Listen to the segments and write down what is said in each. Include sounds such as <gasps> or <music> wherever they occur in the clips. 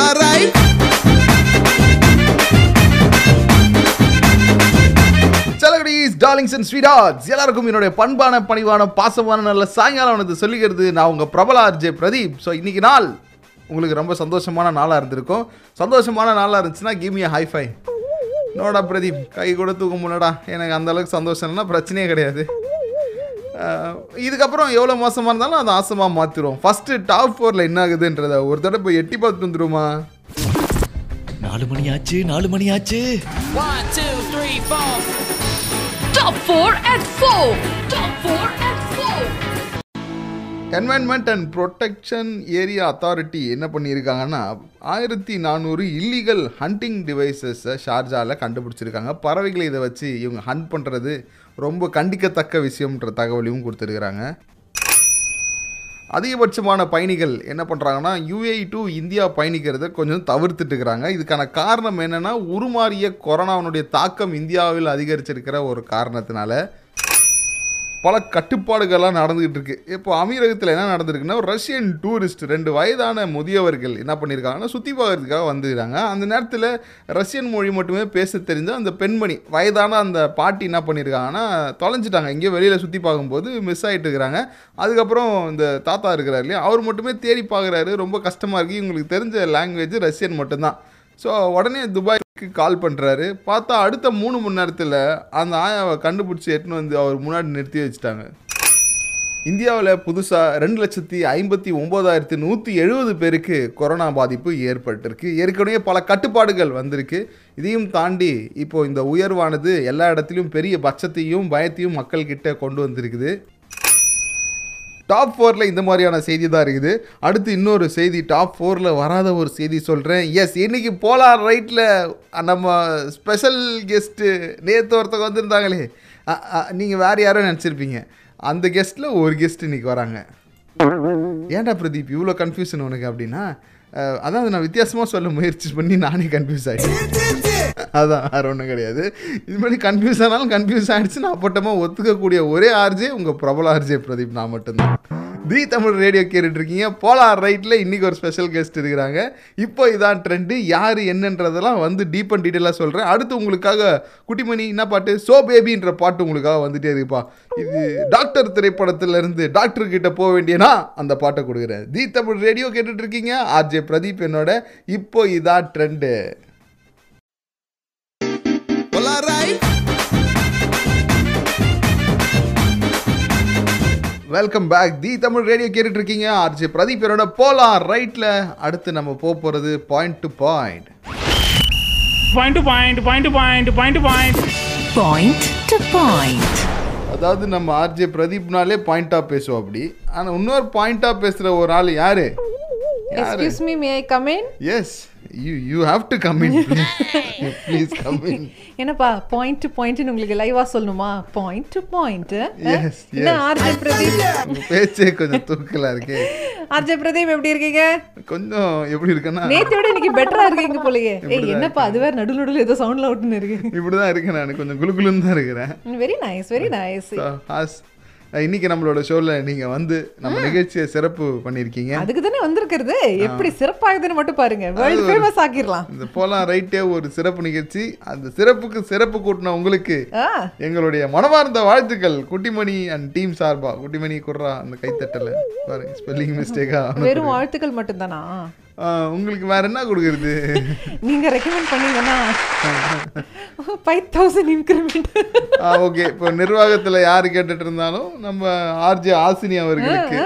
alright. செலகடிஸ் darlings and எல்லாருக்கும் என்னுடைய பண்பான பணிவான பாசமான நல்ல சாயங்காலம் வந்து சொல்லிக்கிறது. நான் உங்கள் பிரபல ஆர்ஜே பிரதீப். ஸோ இன்னைக்கு நாள் உங்களுக்கு ரொம்ப சந்தோஷமான நாளாக இருந்திருக்கும். சந்தோஷமான நாளாக இருந்துச்சுன்னா கிவ் ஹை ஃபை நோடா பிரதீப் கை கூட தூக்க முடியலடா. எனக்கு அந்த அளவுக்கு சந்தோஷம் பிரச்சனையே கிடையாது. இதுக்கப்புறம் எவ்வளோ மோசமாக இருந்தாலும் அதை ஆசமாக மாற்றிடுவோம் ஃபஸ்ட்டு டாப் ஃபோரில் என்ன ஆகுதுன்றதை ஒரு தடவை போய் எட்டி பார்த்துட்டு வந்துருமா நாலு மணி ஆச்சு நாலு மணி ஆச்சு One, two, three, four. Top 4 at 4. Top 4 at 4. Environment and protection area authority என்ன பண்ணியிருக்காங்கன்னா ஆயிரத்தி நானூறு இல்லீகல் ஹண்டிங் டிவைசஸை ஷார்ஜாவில் கண்டுபிடிச்சிருக்காங்க பறவைகளை இதை வச்சு இவங்க ஹண்ட் பண்ணுறது ரொம்ப கண்டிக்கத்தக்க விஷயம்ன்ற தகவலையும் கொடுத்துருக்குறாங்க. அதிகபட்சமான பயணிகள் என்ன பண்ணுறாங்கன்னா யூஏ டு இந்தியா பயணிக்கிறத கொஞ்சம் தவிர்த்துட்டு இருக்கிறாங்க இதுக்கான காரணம் என்னென்னா உருமாறிய கொரோனாவினுடைய தாக்கம் இந்தியாவில் அதிகரிச்சிருக்கிற ஒரு காரணத்தினால. பல கட்டுப்பாடுகள்லாம் நடந்துகிட்டு இருக்கு இப்போ அமீரகத்தில் என்ன நடந்திருக்குன்னா ரஷ்யன் டூரிஸ்ட் ரெண்டு வயதான முதியவர்கள் என்ன பண்ணியிருக்காங்கன்னா சுற்றி பார்க்கறதுக்காக வந்துருக்காங்க அந்த நேரத்தில் ரஷ்யன் மொழி மட்டுமே பேச தெரிஞ்ச அந்த பெண்மணி வயதான அந்த பாட்டி என்ன பண்ணியிருக்காங்கன்னா தொலைஞ்சிட்டாங்க. இங்கே வெளியில் சுற்றி பார்க்கும்போது மிஸ் ஆகிட்டு இருக்கிறாங்க. அதுக்கப்புறம் இந்த தாத்தா இருக்கிறார் இல்லையா அவர் மட்டுமே தேடி பார்க்குறாரு. ரொம்ப கஷ்டமாக இருக்குது இவங்களுக்கு தெரிஞ்ச லாங்குவேஜ் ரஷ்யன் மட்டும்தான். ஸோ உடனே துபாய்க்கு கால் பண்ணுறாரு பார்த்தா அடுத்த மூணு மணி நேரத்தில் அந்த ஆயாவை கண்டுபிடிச்சி எட்டுன்னு வந்து அவர் முன்னாடி நிறுத்தி வச்சுட்டாங்க. இந்தியாவில் புதுசாக ரெண்டு லட்சத்தி ஐம்பத்தி ஒம்போதாயிரத்தி நூற்றி எழுபது பேருக்கு கொரோனா பாதிப்பு ஏற்பட்டிருக்கு. ஏற்கனவே பல கட்டுப்பாடுகள் வந்திருக்கு. இதையும் தாண்டி இப்போது இந்த உயர்வானது எல்லா இடத்துலையும் பெரிய பட்சத்தையும் பயத்தையும் மக்கள்கிட்ட கொண்டு வந்திருக்குது. டாப் ஃபோரில் இந்த மாதிரியான செய்தி தான் இருக்குது. அடுத்து இன்னொரு செய்தி டாப் ஃபோரில் வராத ஒரு செய்தி சொல்கிறேன் எஸ் இன்றைக்கி போலார் ரைட்டில் நம்ம ஸ்பெஷல் கெஸ்ட்டு நேற்று ஒருத்தவங்க வந்திருந்தாங்களே. நீங்கள் வேறு யாரும் நினச்சிருப்பீங்க. அந்த கெஸ்ட்டில் ஒரு கெஸ்ட் இன்னைக்கு வராங்க. ஏன்டா பிரதீப் இவ்வளோ கன்ஃபியூஷன் உனக்கு அப்படின்னா? அதான் நான் வித்தியாசமாக சொல்ல முயற்சி பண்ணி நானே கன்ஃபியூஸ் ஆகிட்டேன் அதான் வேறு ஒன்றும் கிடையாது. இது மாதிரி கன்ஃபியூஸ் ஆனாலும் கன்ஃபியூஸ் ஆகிடுச்சு நான் அப்பட்டமாக ஒத்துக்கக்கூடிய ஒரே ஆர்ஜே உங்கள் பிரபல ஆர்ஜே பிரதீப். நான் மட்டும்தான். தி தமிழ் ரேடியோ கேட்டுட்ருக்கீங்க போலார் ரைட்டில் இன்றைக்கி ஒரு ஸ்பெஷல் கெஸ்ட் இருக்கிறாங்க. இப்போ இதான் ட்ரெண்டு யார் என்னன்றதெல்லாம் வந்து டீப் அண்ட் டீட்டெயிலாக சொல்கிறேன் அடுத்து உங்களுக்காக குட்டிமணி என்ன பாட்டு? சோ பேபின்ற பாட்டு உங்களுக்காக வந்துட்டே இருக்குப்பா. இது டாக்டர் திரைப்படத்துல இருந்து டாக்டர் கிட்ட போக வேண்டியனா அந்த பாட்டை கொடுக்குறேன். தி தமிழ் ரேடியோ கேட்டுட்ருக்கீங்க ஆர்ஜே பிரதீப் என்னோட. இப்போ இதான் trend welcome back the Tamil radio கேட்டுட்டு இருக்கீங்க ஆர்ஜே பிரதீப் என்னோட போலாம் ரைட்ல அடுத்து நம்ம போக போறது point to point Point to point, point to point, point to point. Point to point. அதாவது நம்ம ஆர்ஜே பிரதீப்னாலே பாயிண்டா பேசுவோம் அப்படி. ஆனா இன்னொரு பாயிண்டா பேசுற ஒரு ஆள் யாரு? Excuse me, may I come in? Yes you you have to come in please come in என்னப்பா பாயிண்ட் டு பாயிண்ட் உங்களுக்கு லைவா சொல்லணுமா? பாயிண்ட் டு பாயிண்ட் Yes, என்ன yes. ஆர்ஜே பிரதீப்? <laughs> பேச்சே கொஞ்சம் தூக்கலா இருக்கு. ஆர்ஜே பிரதீப் எப்படி இருக்கீங்க? கொஞ்சம் எப்படி இருக்குன்னா? நேத்தை விட இன்னைக்கு பெட்டரா இருக்கீங்க போலயே. ஏய் என்னப்பா அது வேற நடு நடுல ஏதோ சவுண்ட்ல விட்டுன்னு இருக்கு. இப்படிதான் இருக்கேன் நான். கொஞ்சம் குலுகுலுன்னு தான் இருக்கிறேன். வெரி நைஸ் வெரி நைஸ் இன்னைக்கு நம்மளோட ஷோல நீங்க வந்து நம்ம நிகழ்ச்சியை சிறப்பு பண்ணியிருக்கீங்க. அதுக்கு தானே வந்திருக்கிறது. எப்படி சிறப்பாகுதுன்னு மட்டும் பாருங்க. வேர்ல்ட் ஃபேமஸ் ஆக்கிடலாம். இந்த போலாம் ரைட்டே ஒரு சிறப்பு நிகழ்ச்சி. அந்த சிறப்புக்கு சிறப்பு கூட்டின உங்களுக்கு எங்களுடைய மனமார்ந்த வாழ்த்துக்கள். குட்டிமணி அண்ட் டீம் சார்பா. குட்டிமணி குர்ரா அந்த கைத்தட்டல. பாருங்க ஸ்பெல்லிங் மிஸ்டேக்கா வெறும் வாழ்த்துக்கள் மட்டும்தானா? உங்களுக்கு வேற என்ன கொடுக்கறது? நீங்க ரெக்கமெண்ட் பண்ணீங்கன்னா ஃபைவ் தௌசண்ட் இன்க்ரிமெண்ட் ஓகே இப்போ நிர்வாகத்துல யாரு கேட்டுட்டு இருந்தாலும் நம்ம ஆர்ஜே ஆசினி அவர்களுக்கு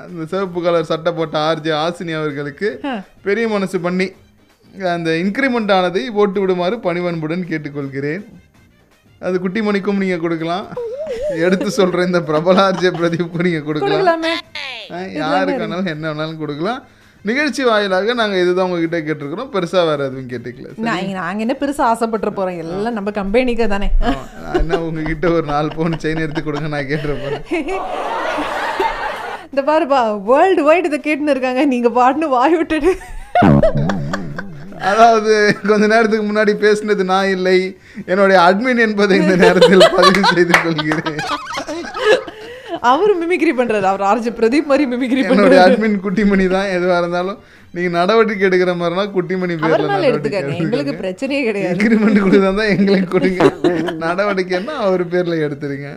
அந்த சிவப்பு கலர் சட்டை போட்ட ஆர்ஜே ஆசினி அவர்களுக்கு பெரிய மனசு பண்ணி அந்த இன்க்ரிமெண்ட் ஆனதை போட்டு விடுமாறு பணிவன்புடன் கேட்டுக்கொள்கிறேன். அது குட்டிமணிக்கும் நீங்க கொடுக்கலாம். எடுத்து சொல்ற இந்த பிரபல ஆர்ஜே பிரதீப்க்கும் நீங்க கொடுக்கலாம். யாருக்கு வேணாலும் என்ன வேணாலும் கொடுக்கலாம். நிகழ்ச்சி வாயிலாக நாங்க இதுதான் உங்ககிட்ட கேட்டிருக்கிறோம். பெருசா வேற எதுவும் கேட்டுக்கல சரி? நான் நாங்க என்ன பெருசா ஆசைப்பட்டு போறோம்? எல்லாம் நம்ம கம்பெனிக்கு தானே. என்ன உங்ககிட்ட ஒரு நாலு பவுன் செயின் எடுத்து கொடுங்க நான் கேட்டுருப்பேன் இந்த பாருப்பா வேர்ல்டு வைடு இதை கேட்டுன்னு இருக்காங்க. நீங்க பாட்டுன்னு வாய் விட்டுட்டு. அதாவது கொஞ்ச நேரத்துக்கு முன்னாடி பேசினது நான் இல்லை. என்னுடைய அட்மின் என்பதை இந்த நேரத்தில் பதிவு செய்து கொள்கிறேன். அவரு மிமிக்ரி பண்றாரு. அவர் ஆர்ஜி பிரதீப் மாதிரி மிமிக்ரி பண்றாரு. அட்மின் குட்டிமணி தான் எதுவாக இருந்தாலும் நீங்க நடவடிக்கை எடுக்கிற மாதிரினா குட்டிமணி பேர்ல எடுத்துக்கங்க. எங்களுக்கு பிரச்சனையே கிடையாது. எக்ரிமெண்ட் கொடுத்தா எங்களுக்கு கொடுங்க. நடவடிக்கைன்னா அவர் பேர்ல எடுத்துருங்க.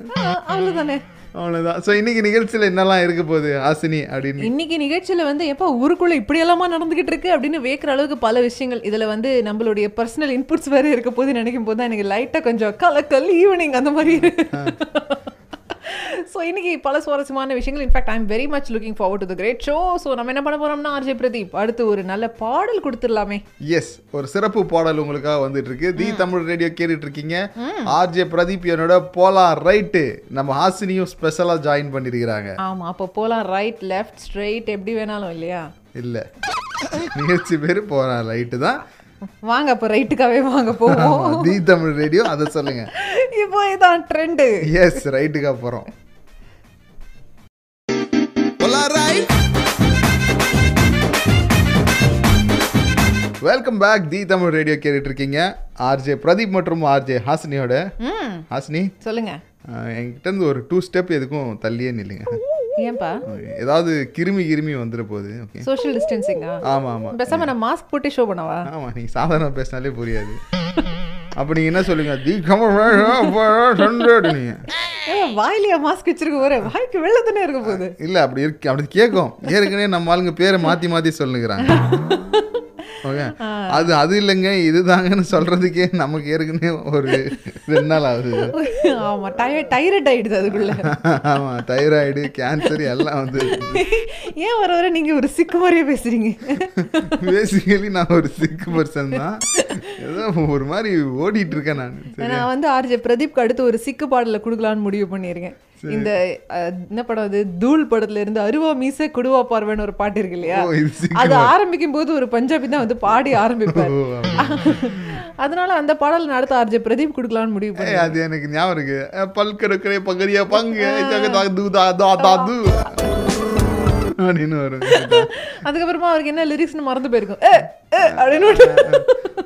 அவ்வளவுதானே. அவ்வளவுதான். சோ இன்னைக்கு நிகழ்ச்சியில என்னெல்லாம் இருக்க போகுது ஹாசினி அப்படின்னு? இன்னைக்கு நிகழ்ச்சியில வந்து எப்போ ஊருக்குள்ள இப்படி எல்லாமா நடந்துகிட்டு இருக்கு அப்படின்னு வேக்கிற அளவுக்கு பல விஷயங்கள். இதுல வந்து நம்மளுடைய பர்சனல் இன்புட்ஸ் வேற இருக்க போது நினைக்கும் போது தான் எனக்கு லைட்டா கொஞ்சம் கலக்கல் ஈவினிங் அந்த மாதிரி. ஸோ இன்னைக்கு பல சுவாரஸ்யமான விஷயங்கள். In fact I am very much looking forward to the great show so நம்ம என்ன பண்ண போறோம்னா ஆர்ஜே பிரதீப் அடுத்து ஒரு நல்ல பாடல் கொடுத்துடலாமே. எஸ் ஒரு சிறப்பு பாடல் உங்களுக்காக வந்துட்டு இருக்கு தி தமிழ் ரேடியோ கேட்டுட்டு இருக்கீங்க ஆர்ஜே பிரதீப் என்னோட போலாம் ரைட்டு நம்ம ஹாசினியும் ஸ்பெஷலா ஜாயின் பண்ணிருக்கிறாங்க. ஆமா அப்போ போலாம் ரைட் லெஃப்ட் ஸ்ட்ரெயிட் எப்படி வேணாலும் இல்லையா? இல்ல. நிகழ்ச்சி பேரு போலாம் ரைட்டு தான். வாங்க அப்போ ரைட்டுக்காவே வாங்க போவோம். தி தமிழ் ரேடியோ அதை சொல்லுங்க. இப்போ இதான் ட்ரெண்டு. எஸ் ரைட்டுக்கா போறோம். Welcome back the Tamil radio கேட்டுட்டு இருக்கீங்க. ஆர்ஜே பிரதீப் மற்றும் ஆர்ஜே ஹாசினியோட. ஹாசினி சொல்லுங்க. என்கிட்ட இருந்து ஒரு டூ ஸ்டெப் எதுக்கும் தள்ளியே நில்லுங்க. ஏன்பா? ஏதாவது கிருமி கிருமி வந்துட போகுது. ஓகே சோஷியல் டிஸ்டன்சிங்கா ஆமா ஆமா. பேசாம நான் மாஸ்க் போட்டு ஷோ பண்ணவா? ஆமா நீங்க சாதாரண பேசினாலே புரியாது. அப்ப நீங்க என்ன சொல்லுங்க? தி தமிழ் நீங்க வாயிலையா மாஸ்க் வச்சிருக்க போற. வாய்க்கு வெளில தானே இருக்க போகுது? இல்ல அப்படி இருக்கு. அப்படி கேட்கும் ஏற்கனவே நம்ம ஆளுங்க பேரை மாத்தி மாத்தி சொல்லுங்கிறாங்க. <laughs> ஓகே. அது அது இல்லைங்க இதுதாங்கன்னு சொல்றதுக்கே நமக்கு ஏற்கனவே ஒரு ரெண்டு நாள் ஆகுது. ஆமா டயர்ட் டைரட் ஆயிடுது அதுக்குள்ள. ஆமா தைராய்டு கேன்சர் எல்லாம் வந்து. ஏன் வர வர நீங்க ஒரு சிக்கு மாதிரியே பேசுறீங்க? பேசிக்கலி நான் ஒரு சிக் பர்சன் தான். ஏதோ ஒரு மாதிரி ஓடிட்டு இருக்கேன் நான் நான் வந்து ஆர்ஜே பிரதீப்க்கு அடுத்து ஒரு சிக்கு பாடல கொடுக்கலான்னு முடிவு பண்ணியிருக்கேன். இந்த என்ன படம் அது? தூள் படத்துல இருந்து அருவா மீச குடுவா பார்வைன்னு ஒரு பாட்டு இருக்கு இல்லையா? அது ஆரம்பிக்கும் போது ஒரு பஞ்சாபி தான் வந்து பாடி ஆரம்பிப்பார். <laughs> அதனால அந்த பாடல் நான் அடுத்து ஆர்ஜே பிரதீப் கொடுக்கலான்னு முடிவு பண்ணேன் ஏய், அது எனக்கு ஞாபகம் இருக்கு. பல்கருக்கரை பகரியா பங்கு அப்படின்னு வரும். அதுக்கப்புறமா அவருக்கு என்ன லிரிக்ஸ்னு மறந்து போயிருக்கும்.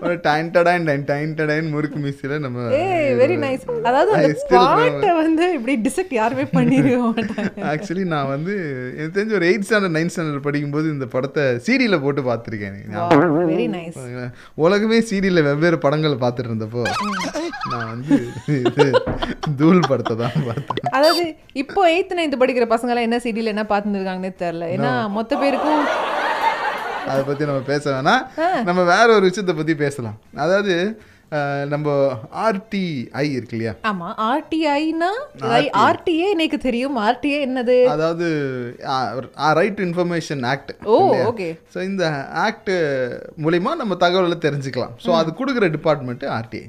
ஒரு டைன் டடைன் டைன் டைன் டடைன் முறுக்கு மிஸ்ஸில் நம்ம வெரி நைஸ் அதாவது அந்த பாட்டை வந்து இப்படி டிசெக்ட் யாருமே பண்ணிருக்க மாட்டாங்க. ஆக்சுவலி நான் வந்து எனக்கு தெரிஞ்ச ஒரு எயிட் ஸ்டாண்டர்ட் நைன்த் ஸ்டாண்டர்ட் படிக்கும்போது இந்த படத்தை சீரியலில் போட்டு பார்த்துருக்கேன். Very nice. உலகமே சீரியலில் வெவ்வேறு படங்கள் பார்த்துட்டு இருந்தப்போ நான் வந்து இது தூள் படத்தை தான் பார்த்தேன். அதாவது இப்போ எயித்து நைன்த் படிக்கிற பசங்க எல்லாம் என்ன சீரியல் என்ன பார்த்துருக்காங்கன்னே தெரியல. ஏன்னா மொத்த பேருக்கும் அதை பற்றி நம்ம பேச வேணாம். நம்ம வேற ஒரு விஷயத்தை பற்றி பேசலாம். அதாவது நம்ம ஆர்டிஐ இருக்கு இல்லையா? ஆமா ஆர்டிஐனா ஆர்டிஏ எனக்கு தெரியும். ஆர்டிஏ என்னது? அதாவது right to information act oh okay. So இந்த ஆக்ட் மூலிமா நம்ம தகவலை தெரிஞ்சுக்கலாம். ஸோ அது கொடுக்குற டிபார்ட்மெண்ட் ஆர்டிஐ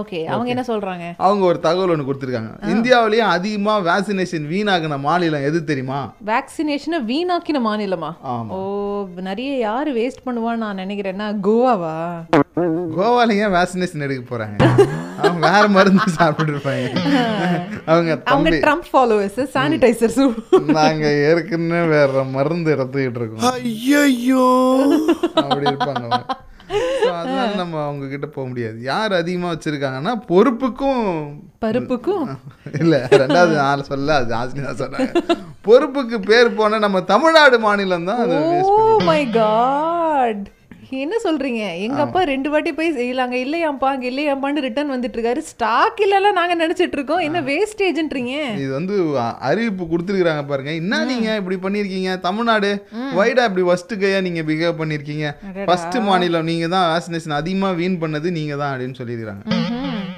ஓகே அவங்க என்ன சொல்றாங்க? அவங்க ஒரு தகவல் ஒன்று கொடுத்துருக்காங்க. இந்தியாவிலேயே அதிகமாக வேக்சினேஷன் வீணாகின மாநிலம் எது தெரியுமா? வேக்சினேஷனை வீணாக்கின மாநிலமா. ஓ நிறைய யாரு வேஸ்ட் பண்ணுவான்னு நான் நினைக்கிறேன்னா கோவாவா? கோவால ஏன் வேக்சினேஷன் எடுக்க போறாங்க? அவங்க வேற மருந்து சாப்பிட்டு இருப்பாங்க அவங்க அவங்க ட்ரம்ப் ஃபாலோவர்ஸ் சானிடைசர்ஸ் நாங்க ஏற்கனவே வேற மருந்து எடுத்துக்கிட்டு இருக்கோம். ஐயோ அப்படி இருப்பாங்க அதனால நம்ம அவங்க கிட்ட போக முடியாது. யார் அதிகமா வச்சிருக்காங்கன்னா பொறுப்புக்கும் பருப்புக்கும் <laughs> இல்ல ரெண்டாவது நான் சொல்ல அது ஆசினி தான் சொன்னாங்க. பொறுப்புக்கு பேர் போன நம்ம தமிழ்நாடு மாநிலம் தான் அதை மை காட் என்ன சொல்றீங்க? எங்க அப்பா ரெண்டு வாட்டி போய் செய்யலாங்க. இல்லையாம்ப்பா அங்க இல்லையாம்ப்பான்னு ரிட்டர்ன் வந்துட்டு இருக்காரு ஸ்டாக் இல்லல நாங்க நினைச்சிட்டு இருக்கோம் என்ன வேஸ்டேஜ்ன்றீங்க இது வந்து அறிவிப்பு கொடுத்துருக்காங்க பாருங்க. என்ன நீங்க இப்படி பண்ணிருக்கீங்க தமிழ்நாடு வைடா இப்படி ஃபர்ஸ்ட் கையா நீங்க பிஹேவ் பண்ணிருக்கீங்க ஃபர்ஸ்ட் மாநிலம் நீங்க தான் வேக்சினேஷன் அதிகமா வீண் பண்ணது நீங்க தான் அப்படின்னு சொல்லியிருக்காங்க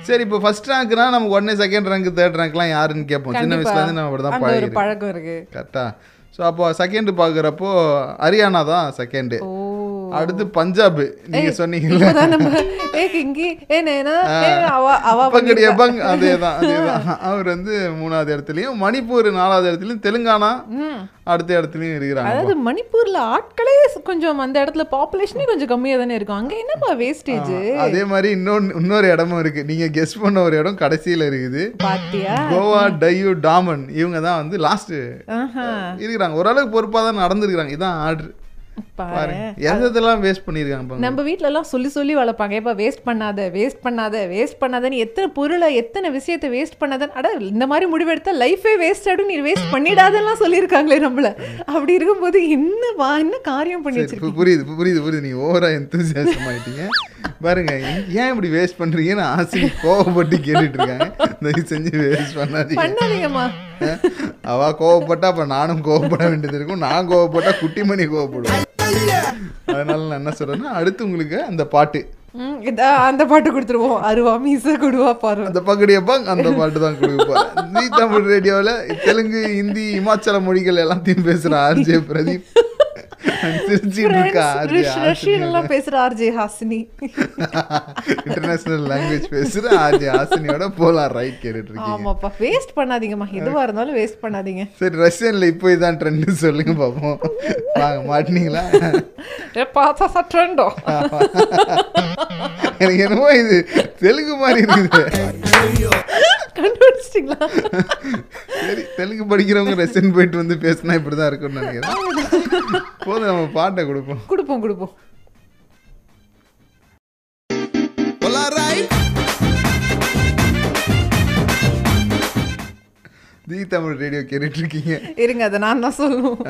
சரி இப்போ ஃபர்ஸ்ட் ரேங்க்னா நம்ம உடனே செகண்ட் ரேங்க் தேர்ட் ரேங்க்லாம் யாருன்னு கேட்போம். சின்ன. வயசுல இருந்து நம்ம பழகிருக்கோம் பழக்கம் இருக்கு. கரெக்டா ஸோ அப்போ செகண்ட் பார்க்குறப்போ ஹரியானா தான் செகண்ட் அடுத்து பஞ்சாப் நீங்க சொன்னீங்கல்ல. அதேதான் அதேதான். அவர் வந்து மூணாவது இடத்துலயும் மணிப்பூர் நாலாவது இடத்துலயும் தெலுங்கானா அடுத்த இடத்துலயும் இருக்கிறாங்க அதாவது மணிப்பூர்ல ஆட்களே கொஞ்சம் அந்த இடத்துல பாப்புலேஷனே கொஞ்சம் கம்மியா தானே இருக்கும். அங்க என்னப்பா வேஸ்டேஜ் அதே மாதிரி இன்னொன்னு இன்னொரு இடமும் இருக்கு. நீங்க கெஸ் பண்ண ஒரு இடம் கடைசியில இருக்குது. பாத்தியா? கோவா டையூ டாமன் இவங்க தான் வந்து லாஸ்ட் இருக்கிறாங்க. ஓரளவுக்கு பொறுப்பா தான் நடந்துருக்காங்க இதான் ஆர்டர் எதெல்லாம் வேஸ்ட் பண்ணியிருக்காங்க பாருங்க. நம்ம வீட்ல எல்லாம் சொல்லி சொல்லி வளர்ப்பாங்க. ஏப்பா வேஸ்ட் பண்ணாத வேஸ்ட் பண்ணாத வேஸ்ட் பண்ணாதன்னு எத்தனை பொருளை எத்தனை விஷயத்தை வேஸ்ட் பண்ணாதன்னு. அட இந்த மாதிரி முடிவெடுத்தா லைஃபே வேஸ்ட் ஆடும் நீ வேஸ்ட் பண்ணிடாதெல்லாம் சொல்லியிருக்காங்களே நம்மள. அப்படி இருக்கும்போது என்ன வா என்ன காரியம் பண்ணி வச்சிருக்கீங்க? புரியுது புரியுது புரியுது. நீ ஓவரா எந்தூசியாசம் ஆயிட்டீங்க. பாருங்க ஏன் இப்படி வேஸ்ட் பண்றீங்கன்னு ஆசை கோவப்பட்டு கேட்டுட்டு இருக்காங்க தயவு செஞ்சு வேஸ்ட் பண்ணாதீங்க. பண்ணாதீங்கம்மா. அவ கோவப்பட்டா அப்ப நானும் கோவப்பட வேண்டியது இருக்கும். நான் கோவப்பட்டா குட்டிமணி கோவப்படுவேன். அதனால நான் என்ன சொல்றேன்னா அடுத்து உங்களுக்கு அந்த பாட்டு. அந்த பாட்டு கொடுத்துருவோம். அருவா மீச குடுவா பாரு. அந்த பக்கடியப்பா அந்த பாட்டு தான் கொடுப்பா நீ தமிழ் ரேடியோவில் தெலுங்கு ஹிந்தி இமாச்சல மொழிகள் எல்லாத்தையும் பேசுற ஆர்ஜே பிரதீப். சிரிச்சிட்டு பேசுற ஆர்ஜே ஹாசினி இன்டர்நேஷனல் லாங்குவேஜ் பேசுற ஆர்ஜே ஹாசினியோட போலாம் ரைட் கேட்டுட்டு இருக்கீங்க ஆமாப்பா வேஸ்ட் பண்ணாதீங்கம்மா எதுவா இருந்தாலும் வேஸ்ட் பண்ணாதீங்க சரி ரஷ்யன்ல இப்போ இதான் ட்ரெண்ட் சொல்லுங்க பாப்போம் வாங்க மாட்டினீங்களா ஏ, பார்த்தா சட்ரண்டோ எனக்கு என்னமோ இது தெலுங்கு மாதிரி இருக்குது கண்டுபிடிச்சிட்டீங்களா? சரி தெலுங்கு படிக்கிறவங்க ரஷ்யன் போயிட்டு வந்து பேசினா இப்படிதான் இருக்கும்னு நினைக்கிறேன். போதும் நம்ம பாட்டை கொடுப்போம். கொடுப்போம் கொடுப்போம். தி தமிழ் ரேடியோ கேட்டுட்டு இருக்கீங்க இருங்க அதை நான் தான் சொல்லணும்.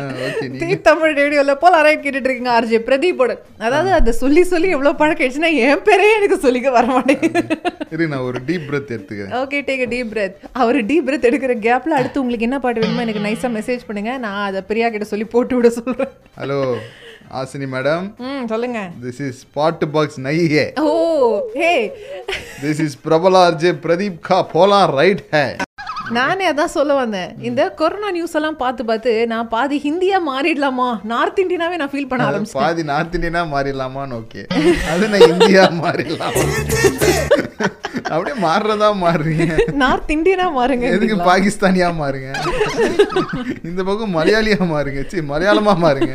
தீ தமிழ் ரேடியோல போல ரைட் கேட்டுட்டு இருக்கீங்க ஆர்ஜே பிரதீப்போட. அதாவது அதை சொல்லி சொல்லி எவ்வளவு பழக்கம் ஆயிடுச்சுன்னா என் பேரே எனக்கு சொல்லிக்க வர மாட்டேங்குது. நான் ஒரு டீப் பிரத் எடுத்துக்கிறேன். ஓகே டேக் டீப் பிரெத் அவர் டீப் பிரெத் எடுக்கிற கேப்ல அடுத்து உங்களுக்கு என்ன பாட்டு வேணுமோ எனக்கு நைஸா மெசேஜ் பண்ணுங்க. நான் அதை பிரியா கிட்ட சொல்லி போட்டு விட சொல்றேன். Hello Hasini madam. ம் சொல்லுங்க. திஸ் இஸ் பாட்டு பாக்ஸ் நையே ஓ ஹே திஸ் இஸ் பிரபலா அர்ஜே பிரதீப் கா போலாம் ரைட் ஹே நானே அதான் சொல்ல வந்தேன். இந்த கொரோனா நியூஸ் எல்லாம் பார்த்து பார்த்து நான் பாதி ஹிந்தியா மாறிடலாமா? நார்த் இந்தியனாவே நான் ஃபீல் பண்ண ஆரம்பிச்சேன் பாதி நார்த் இந்தியனா மாறிடலாமான்னு ஓகே அது நான் இந்தியா மாறிடலாம். அப்படியே மாறுறதா மாறுறீங்க. நார்த் இந்தியனா மாறுங்க எதுக்கு பாகிஸ்தானியா மாறுங்க? இந்த பக்கம் மலையாளியா மாறுங்க. சி மலையாளமா மாறுங்க.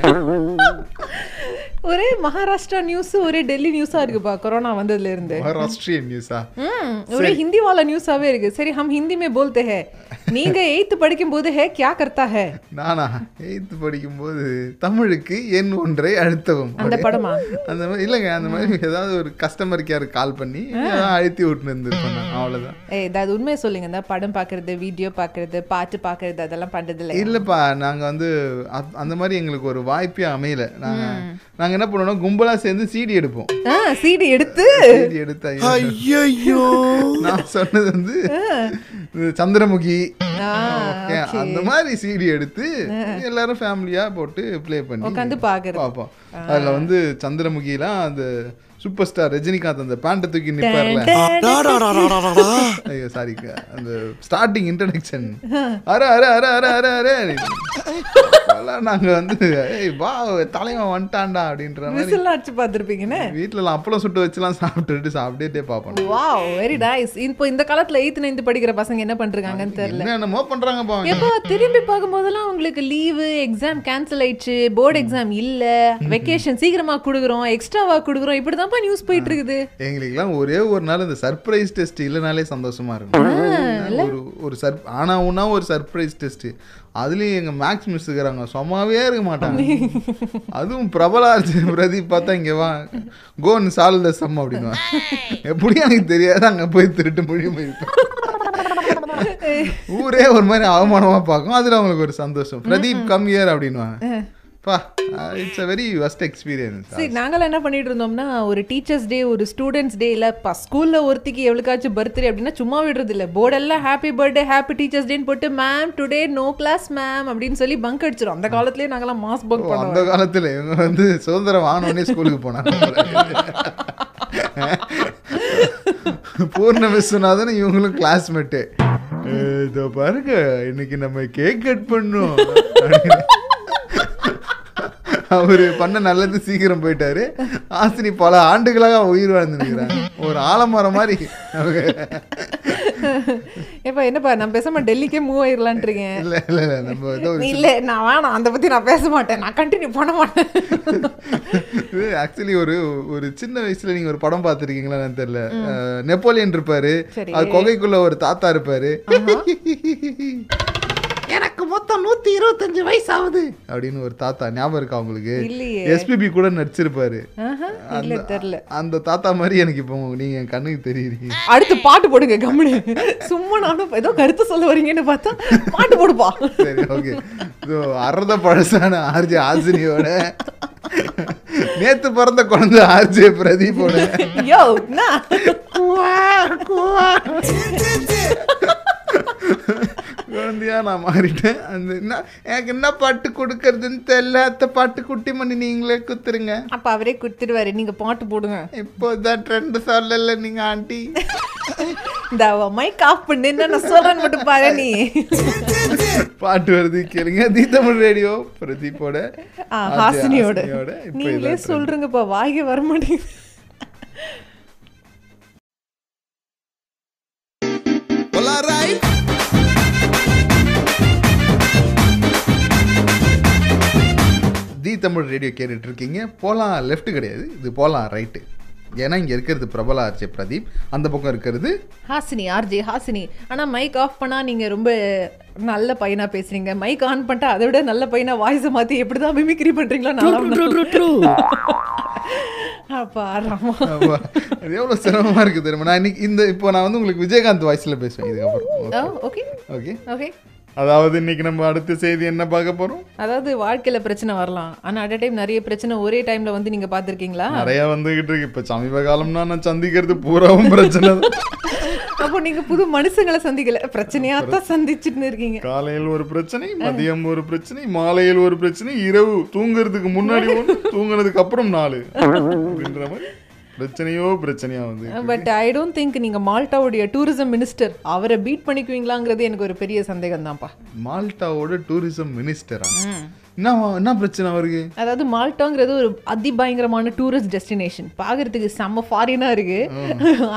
ஒரே மகாராஷ்டிரா நியூஸ் ஒரே டெல்லி நியூஸா இருக்குப்பா கொரோனா வந்ததுல இருந்து மகாராஷ்டிரிய நியூஸா ஒரே ஹிந்தி வால நியூஸாவே இருக்கு. சரி ஹம் ஹிந்தி மே போல்தே ஹே. நீங்க எய்த் படிக்கும் போது ஹே கியா கர்த்தா ஹே? நானா? எய்த் படிக்கும் போது தமிழுக்கு எண் ஒன்றை அழுத்தவும் அந்த படமா? அந்த மாதிரி இல்லங்க அந்த மாதிரி ஏதாவது ஒரு கஸ்டமர் கேர் கால் பண்ணி அழுத்தி விட்டு இருந்து அவ்வளவுதான். ஏய் ஏதாவது உண்மையை சொல்லுங்க. இந்த படம் பாக்குறது வீடியோ பாக்குறது பாட்டு பாக்குறது அதெல்லாம் பண்றது இல்ல இல்லப்பா நாங்க வந்து அந்த மாதிரி எங்களுக்கு ஒரு வாய்ப்பே அமையல. நாங்க நாங்க என்ன பண்ணுவோம்னா கும்பலாக சேர்ந்து சீடி எடுப்போம். ஆ சிடி எடுத்து? சீடி எடுத்து ஐயோ நான் சொன்னது வந்து சந்திரமுகி. அந்த மாதிரி சீடி எடுத்து எல்லாரும் ஃபேமிலியா போட்டு ப்ளே பண்ணி உட்காந்து பார்ப்போம். அதுல வந்து சந்திரமுகிலாம் அந்த சூப்பர் ஸ்டார் ரஜினிகாந்த் அந்த பேண்ட்டை தூக்கி நிப்பார்ல. ஐயோ சாரி அந்த ஸ்டார்டிங் இன்ட்ரடக்ஷன் அர அர அர அர அர அர. அதெல்லாம் நாங்க வந்து ஏய் வா தலைவன் வந்துட்டான்டா அப்படின்ற மாதிரி. அடிச்சு பார்த்துருப்பீங்கன்னு? வீட்டுல எல்லாம் அப்பளம் சுட்டு வச்சுலாம் சாப்பிட்டுட்டு சாப்பிட்டுட்டே பார்ப்போம். வாவ் வெரி நைஸ் இப்போ இந்த காலத்துல எயித்து நைன்த் படிக்கிற பசங்க என்ன பண்றாங்கன்னு தெரியல. பண்றாங்கப்பா அவங்க. எப்போ திரும்பி பார்க்கும்போதெல்லாம் உங்களுக்கு லீவு எக்ஸாம் கேன்சல் ஆயிடுச்சு போர்டு எக்ஸாம் இல்ல வெக்கேஷன் சீக்கிரமா கொடுக்குறோம் எக்ஸ்ட்ராவா கொடுக்குறோம் இப்படிதான்ப்பா நியூஸ் போயிட்டு இருக்குது. எங்களுக்கெல்லாம் ஒரே ஒரு நாள் இந்த சர்ப்ரைஸ் டெஸ்ட் இல்லைனாலே சந்தோஷமா இருக்கும். ஒரு ஒரு சர் ஆனா உன்னா ஒரு சர்ப்ரைஸ் டெஸ்ட் அதுலேயும் எங்கள் மேக்ஸ் மிஸ் இருக்கிறாங்க. சும்மாவே இருக்க மாட்டாங்க. அதுவும் பிரபலார்ஜி பிரதீப் பார்த்தா இங்கே வா. கோன் சால் த சம் அப்படின்னு எப்படி எனக்கு தெரியாது. அங்கே போய் திருட்டு மொழி ஊரே ஒரு மாதிரி அவமானமா பார்க்கும். அதில் அவங்களுக்கு ஒரு சந்தோஷம். பிரதீப் கம் இயர் அப்படின்னுவாங்க. பா it's a very first experience சரி நாங்களாம் என்ன பண்ணிட்டு இருந்தோம்னா ஒரு டீச்சர்ஸ் டே ஒரு ஸ்டூடெண்ட்ஸ் டே இல்ல ப ஸ்கூல்ல ஒருத்திக்கு எவ்வளோக்காச்சும் பர்த்டே அப்படின்னா சும்மா விடுறது இல்ல போர்டெல்லாம் ஹாப்பி பர்த்டே ஹாப்பி டீச்சர்ஸ் டேன்னு போட்டு ma'am today no class ma'am அப்படின்னு சொல்லி பங்க் அடிச்சிரும். அந்த காலத்துலயே நாங்கெல்லாம் மாஸ் பங்க் பண்ணுவோம் அந்த காலத்துல இவங்க வந்து சுதந்திரம் வாங்கினோடனே ஸ்கூலுக்கு போனாங்க. பூர்ண விஸ்வநாதன் இவங்களும் கிளாஸ்மேட்டு இதோ பாருங்க இன்னைக்கு நம்ம கேக் கட் பண்ணோம். அவரு பண்ண நல்லது சீக்கிரம் போயிட்டாரு. ஆசினி பல ஆண்டுகளாக உயிர் வாழ்ந்துருக்கிறாங்க ஒரு ஆலமரம் மாதிரி. அவங்க ஏப்பா என்னப்பா நான் பேசாம டெல்லிக்கே மூவ் ஆயிரலான்ட்டு இருக்கேன் இல்ல இல்ல இல்ல நம்ம ஏதோ இல்ல நான் வேணாம் அதை பத்தி நான் பேச மாட்டேன். நான் கண்டினியூ பண்ண மாட்டேன். ஆக்சுவலி ஒரு ஒரு சின்ன வயசுல நீங்க ஒரு படம் பார்த்துருக்கீங்களா எனக்கு தெரியல. நெப்போலியன் இருப்பாரு. அது குகைக்குள்ள ஒரு தாத்தா இருப்பாரு. நூத்தி இருபத்தஞ்சு வயசு ஆகுது அப்படின்னு ஒரு தாத்தா ஞாபகம் இருக்கா உங்களுக்கு. எஸ்பிபி கூட நடிச்சிருப்பாரு. தெரியல. அந்த தாத்தா மாதிரி எனக்கு இப்போ நீங்க என் கண்ணுக்கு தெரியுறீங்க அடுத்து பாட்டு போடுங்க கம்முனு. சும்மா நானும் ஏதோ கருத்து சொல்ல வரீங்கன்னு பார்த்தா பாட்டு போடுப்பா. சரி ஓகே அறத பழசான ஆர்ஜே ஆசினியோட நேத்து பிறந்த குழந்தை ஆர்ஜே பிரதீப்போட. யோ என்ன குழந்தையா நான் மாறிட்டேன். அந்த என்ன எனக்கு என்ன பாட்டு கொடுக்கறதுன்னு தெரியல. அத்தை பாட்டு குட்டி பண்ணி நீங்களே குத்துருங்க. அப்ப அவரே கொடுத்துருவாரு நீங்க பாட்டு போடுங்க. இப்போதான் ட்ரெண்ட் சொல்லல நீங்க ஆண்டி. இந்த மைக் ஆஃப் பண்ணு என்ன நான் சொல்றேன்னு மட்டும் பாரு நீ. பாட்டு வருது கேளுங்க. தி தமிழ் ரேடியோ பிரதீப்போட ஹாசினியோட. இப்போ நீங்களே trend. சொல்றீங்கப்பா. வாய்க்கு வர மாட்டேங்குது. தமிழ் ரேடியோ கேட்டுட்டு இருக்கீங்க போலாம் லெஃப்ட் கிடையாது. இது போலாம் ரைட்டு ஏன்னா இங்க இருக்கிறது பிரபல ஆர்ஜே பிரதீப். அந்த பக்கம் இருக்கிறது ஹாசினி ஆர்ஜே ஹாசினி. ஆனா மைக் ஆஃப் பண்ணா நீங்க ரொம்ப நல்ல பையனா பேசுறீங்க. மைக் ஆன் பண்ணிட்டா அதை விட நல்ல பையனா வாய்ஸை மாத்தி எப்படிதான் மிமிக்ரி பண்றீங்களோ நல்லா அப்பா. அது எவ்வளவு சிரமமா இருக்கு தெரியுமா? நான் இன்னைக்கு இந்த இப்போ நான் வந்து உங்களுக்கு விஜயகாந்த் வாய்ஸ்ல பேசுவேன் இதுக்கப்புறம். ஓகே ஓகே ஓகே அதாவது இன்னைக்கு நம்ம அடுத்த செய்தி என்ன பார்க்க போறோம்? அதாவது வாழ்க்கையில பிரச்சனை வரலாம். ஆனா அட் டைம் நிறைய பிரச்சனை ஒரே டைம்ல வந்து நீங்க பாத்திருக்கீங்களா நிறைய வந்துகிட்டு இருக்கு. இப்ப சமீப காலம்னா நான் சந்திக்கிறது பூராவும் பிரச்சனை. <laughs> அப்போ நீங்க புது மனுஷங்களை சந்திக்கல. பிரச்சனையா தான் சந்திச்சுட்டு இருக்கீங்க. காலையில் ஒரு பிரச்சனை மதியம் ஒரு பிரச்சனை மாலையில் ஒரு பிரச்சனை இரவு தூங்குறதுக்கு முன்னாடி ஒன்று தூங்குறதுக்கு அப்புறம் நாலு. அப்படின்ற மாதிரி. பிரச்சனையோ பிரச்சனையா வந்து பட் ஐ டோன்ட் திங்க் நீங்க மால்டாவுடைய டூரிசம் மினிஸ்டர் அவரை பீட் பண்ணிக்குவீங்களாங்கிறது எனக்கு ஒரு பெரிய சந்தேகம் தான்ப்பா மால்டாவோட டூரிசம் மினிஸ்டரா என்ன என்ன பிரச்சனை அவருக்கு? அதாவது மால்டாங்கிறது ஒரு அதிபயங்கரமான டூரிஸ்ட் டெஸ்டினேஷன் பாக்குறதுக்கு செம்ம ஃபாரினா இருக்கு.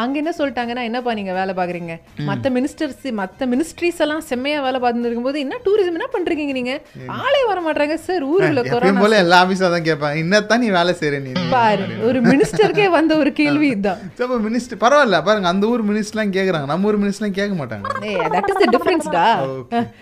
அங்க என்ன சொல்லிட்டாங்கன்னா என்னப்பா நீங்க வேலை பாக்குறீங்க? மத்த மினிஸ்டர்ஸ் மத்த மினிஸ்ட்ரிஸ் எல்லாம் செம்மையா வேலை பார்த்துட்டு இருக்கும்போது என்ன டூரிசம் என்ன பண்றீங்க நீங்க? ஆளே வர மாட்டாங்க சார் ஊருக்குள்ள கொரோனா போல எல்லா ஆபீஸா தான் கேட்பேன் என்னத்தான் நீ வேலை செய்யற நீ? பாரு ஒரு மினிஸ்டருக்கே வந்த ஒரு கேள்வி இதுதான் மினிஸ்டர் பரவாயில்ல பாருங்க அந்த ஊர் மினிஸ்டர்லாம் கேக்குறாங்க. நம்ம ஊர் மினிஸ்டர்லாம் கேட்க மாட்டாங்க. தட் இஸ் த டிஃபரன்ஸ்டா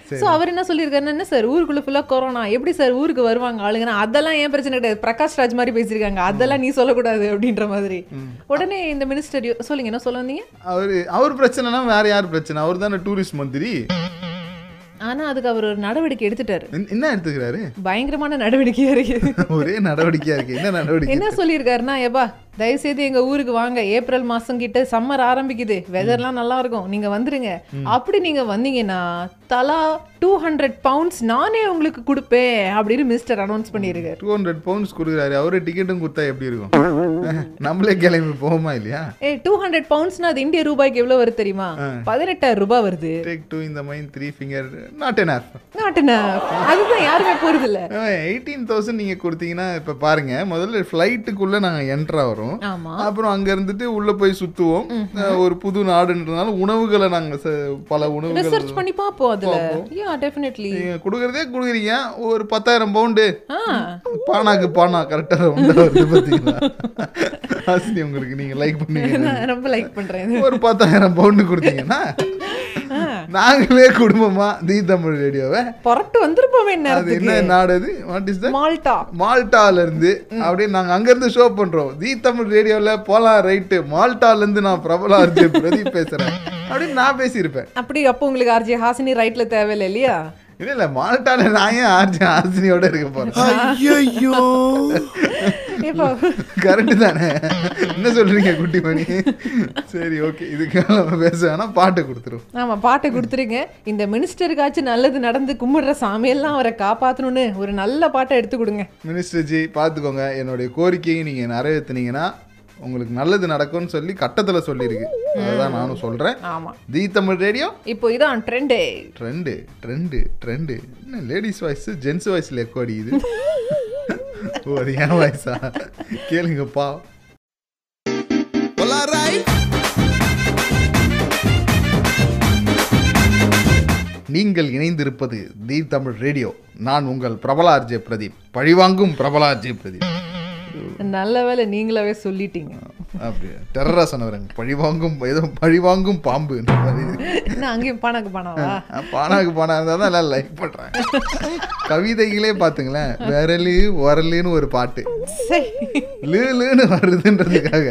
Okay, சோ அவர் என்ன சொல்லியிருக்காருன்னா என்ன சார் ஊருக்குள்ள ஃபுல்லா கொரோனா எப்படி சார் ஊருக்கு வருவாங்க ஆளுங்கன்னா அதெல்லாம் ஏன் பிரச்சனை கிடையாது. பிரகாஷ் ராஜ் மாதிரி பேசியிருக்காங்க. அதெல்லாம் நீ சொல்லக்கூடாது அப்படின்ற மாதிரி. உடனே இந்த மினிஸ்டர் சொல்லுங்க என்ன சொல்ல வந்தீங்க? அவரு அவர் பிரச்சனைனா வேற யார் பிரச்சனை? அவர் தானே டூரிஸ்ட் மந்திரி. ஆனா அதுக்கு அவர் ஒரு நடவடிக்கை எடுத்துட்டாரு. என்ன- எடுத்துக்கிறாரு? பயங்கரமான நடவடிக்கையா இருக்கு. <laughs> ஒரே நடவடிக்கையா இருக்கு. என்ன நடவடிக்கை என்ன சொல்லியிருக்காருன்னா ஏப்பா தயவுசெய்து எங்க ஊருக்கு வாங்க. ஏப்ரல் மாசம் கிட்ட சம்மர் ஆரம்பிக்குது. வெதர்லாம் நல்லா இருக்கும். நீங்க வந்துருங்க. அப்படி நீங்க வந்தீங்கன்னா தலா டூ ஹண்ட்ரட் பவுண்ட்ஸ் நானே உங்களுக்கு கொடுப்பேன் அப்படின்னு மினிஸ்டர் அனௌன்ஸ் பண்ணியிருக்காரு டூ ஹண்ட்ரட் பவுண்ட்ஸ் கொடுக்குறாரு. அவரே டிக்கெட்டும் கொடுத்தா எப்படி இருக்கும்? <laughs> நம்மளே கிளம்பி போகுமா இல்லையா? ஏ டூ ஹண்ட்ரட் பவுண்ட்ஸ்னா அது இந்திய ரூபாய்க்கு எவ்வளவு வருது தெரியுமா? பதினெட்டாயிரம் ரூபாய் வருது. டேக் டூ இந்த மைண்ட் த்ரீ ஃபிங்கர் நாட் என் ஆஃப் நாட்டு அதுதான் யாருமே போறது இல்ல எயிட்டீன் தௌசண்ட் நீங்கள் கொடுத்தீங்கன்னா இப்போ பாருங்க முதல்ல ஃப்ளைட்டுக்குள்ளே நாங்கள் என்ட்ரா வரும். ஆமா. அப்புறம் அங்க இருந்துட்டு உள்ள போய் சுத்துவோம். ஒரு புது நாடுன்றதுனால உணவுகளை நாங்க பல உணவுகள் ரிசர்ச் பண்ணி பாப்போம் அதுல. யா டெஃபினெட்லி நீங்க கொடுக்கறதே கொடுக்குறீங்க. ஒரு பத்தாயிரம் பவுண்டு. பானாக்கு பானா கரெக்டா உண்டா வருது பாத்தீங்களா? <laughs> ஹாசினி உங்களுக்கு நீங்க லைக் பண்ணீங்க நான் ரொம்ப லைக் பண்றேன். ஒரு பத்தாயிரம் பவுண்டு கொடுத்தீங்கன்னா நாங்களே குடும்பமா தி தமிழ் ரேடியோவை. புரட்டு வந்துருப்போமே அது நேரத்துக்கு என்ன நாடு அது? What is the Malta. மால்டால இருந்து அப்படியே நாங்க அங்க இருந்து ஷோ பண்றோம். தி தமிழ் ரேடியோல போலாம் ரைட்டு மால்டால இருந்து நான் பிரபலா இருந்து பிரதீப் பேசுறேன். அப்படின்னு நான் பேசியிருப்பேன். அப்படி அப்போ உங்களுக்கு ஆர்ஜி ஹாசினி ரைட்ல தேவையில்லை இல்லையா? இல்ல இல்ல மால்டால நான் ஏன் ஆர்ஜி ஆசினியோட இருக்க போறேன் <laughs> ஐயோ இப்போ கரெக்ட் தானே? என்ன சொல்றீங்க குட்டிமணி சரி ஓகே இதுக்காக நம்ம பேச வேணா பாட்டை கொடுத்துரும் ஆமா பாட்டை கொடுத்துருங்க. இந்த மினிஸ்டருக்காச்சும் நல்லது நடந்து கும்பிடுற சாமியெல்லாம் அவரை காப்பாத்தணும்னு ஒரு நல்ல பாட்டை எடுத்து கொடுங்க. மினிஸ்டர் ஜி பார்த்துக்கோங்க. என்னுடைய கோரிக்கையை நீங்க நிறைவேற்றினீங்கன்னா உங்களுக்கு நல்லது நடக்கும்னு சொல்லி கட்டத்துல சொல்லியிருக்கு. அதுதான் நானும் சொல்றேன். ஆமா. The Tamil radio? இப்போ இதான் ட்ரெண்டே ட்ரெண்டு ட்ரெண்டு ட்ரெண்டு என்ன லேடிஸ் வாய்ஸ் ஜென்ஸ் வாய்ஸ்ல எக்கோ அடிக்குது? ஓ அது ஏன் வாய்ஸா கேளுங்கப்பா. நீங்கள் இணைந்திருப்பது தி தமிழ் ரேடியோ. நான் உங்கள் பிரபல ஆர்ஜே பிரதீப். பழிவாங்கும் பிரபல ஆர்ஜே பிரதீப். நல்ல வேளை நீங்களாவே சொல்லிட்டீங்க. அப்படி டெரரா சொன்னவருங்க. பழிவாங்கும் ஏதோ பழிவாங்கும் பாம்பு என்ன அங்கேயும் பானாக்கு பானாவா? பானாக்கு பானா இருந்தால் தான் எல்லாம் லைக் பண்ணுறாங்க கவிதைகளே பார்த்துங்களேன் விரலு உரலுன்னு ஒரு பாட்டு. சரி லுன்னு வருதுன்றதுக்காக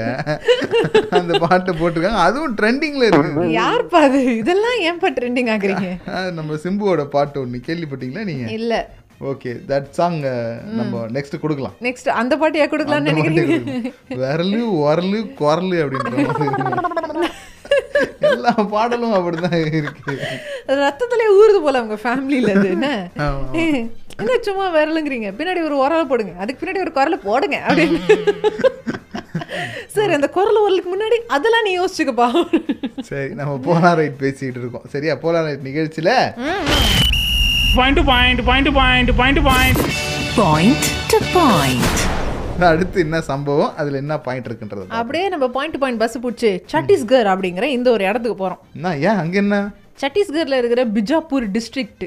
அந்த பாட்டை போட்டிருக்காங்க. அதுவும் ட்ரெண்டிங்கில் இருக்கு. யார்ப்பா அது? இதெல்லாம் ஏன்பா ட்ரெண்டிங் ஆகுறீங்க நம்ம சிம்புவோட பாட்டு ஒன்று கேள்விப்பட்டீங்களா நீங்கள் இல்ல. ஓகே தட் சாங் நம்ம நெக்ஸ்ட் கொடுக்கலாம். நெக்ஸ்ட் அந்த பாட்டு ஏன் கொடுக்கலாம்னு நினைக்கிறீங்க. விரலு உரலு குரலு அப்படின்ற எல்லா பாடலும் அப்படிதான் இருக்கு. ரத்தத்திலே ஊறுது போல அவங்க ஃபேமிலியில அது என்ன. என்ன சும்மா விரலுங்கிறீங்க? பின்னாடி ஒரு உரலை போடுங்க. அதுக்கு பின்னாடி ஒரு குரலை போடுங்க அப்படின்னு. சரி அந்த குரல் உரலுக்கு முன்னாடி அதெல்லாம் நீ யோசிச்சுக்கப்பா. சரி நம்ம போலார் ரைட் பேசிட்டு இருக்கோம். சரியா? போலார் ரைட் நிகழ்ச்சியில point point point point point point Point to point. அடுத்து என்ன சம்பவம்? அதுல என்ன பாயிண்ட் இருக்குன்றது. அப்படியே நம்ம பாயிண்ட் பாயிண்ட் பஸ் பிடிச்சி சத்தீஸ்கர் அப்படிங்கிற இந்த ஒரு இடத்துக்கு போறோம். என்ன ஏன்? அங்க என்ன? சத்தீஸ்கர்ல இருக்கிற பிஜாப்பூர் டிஸ்ட்ரிக்ட்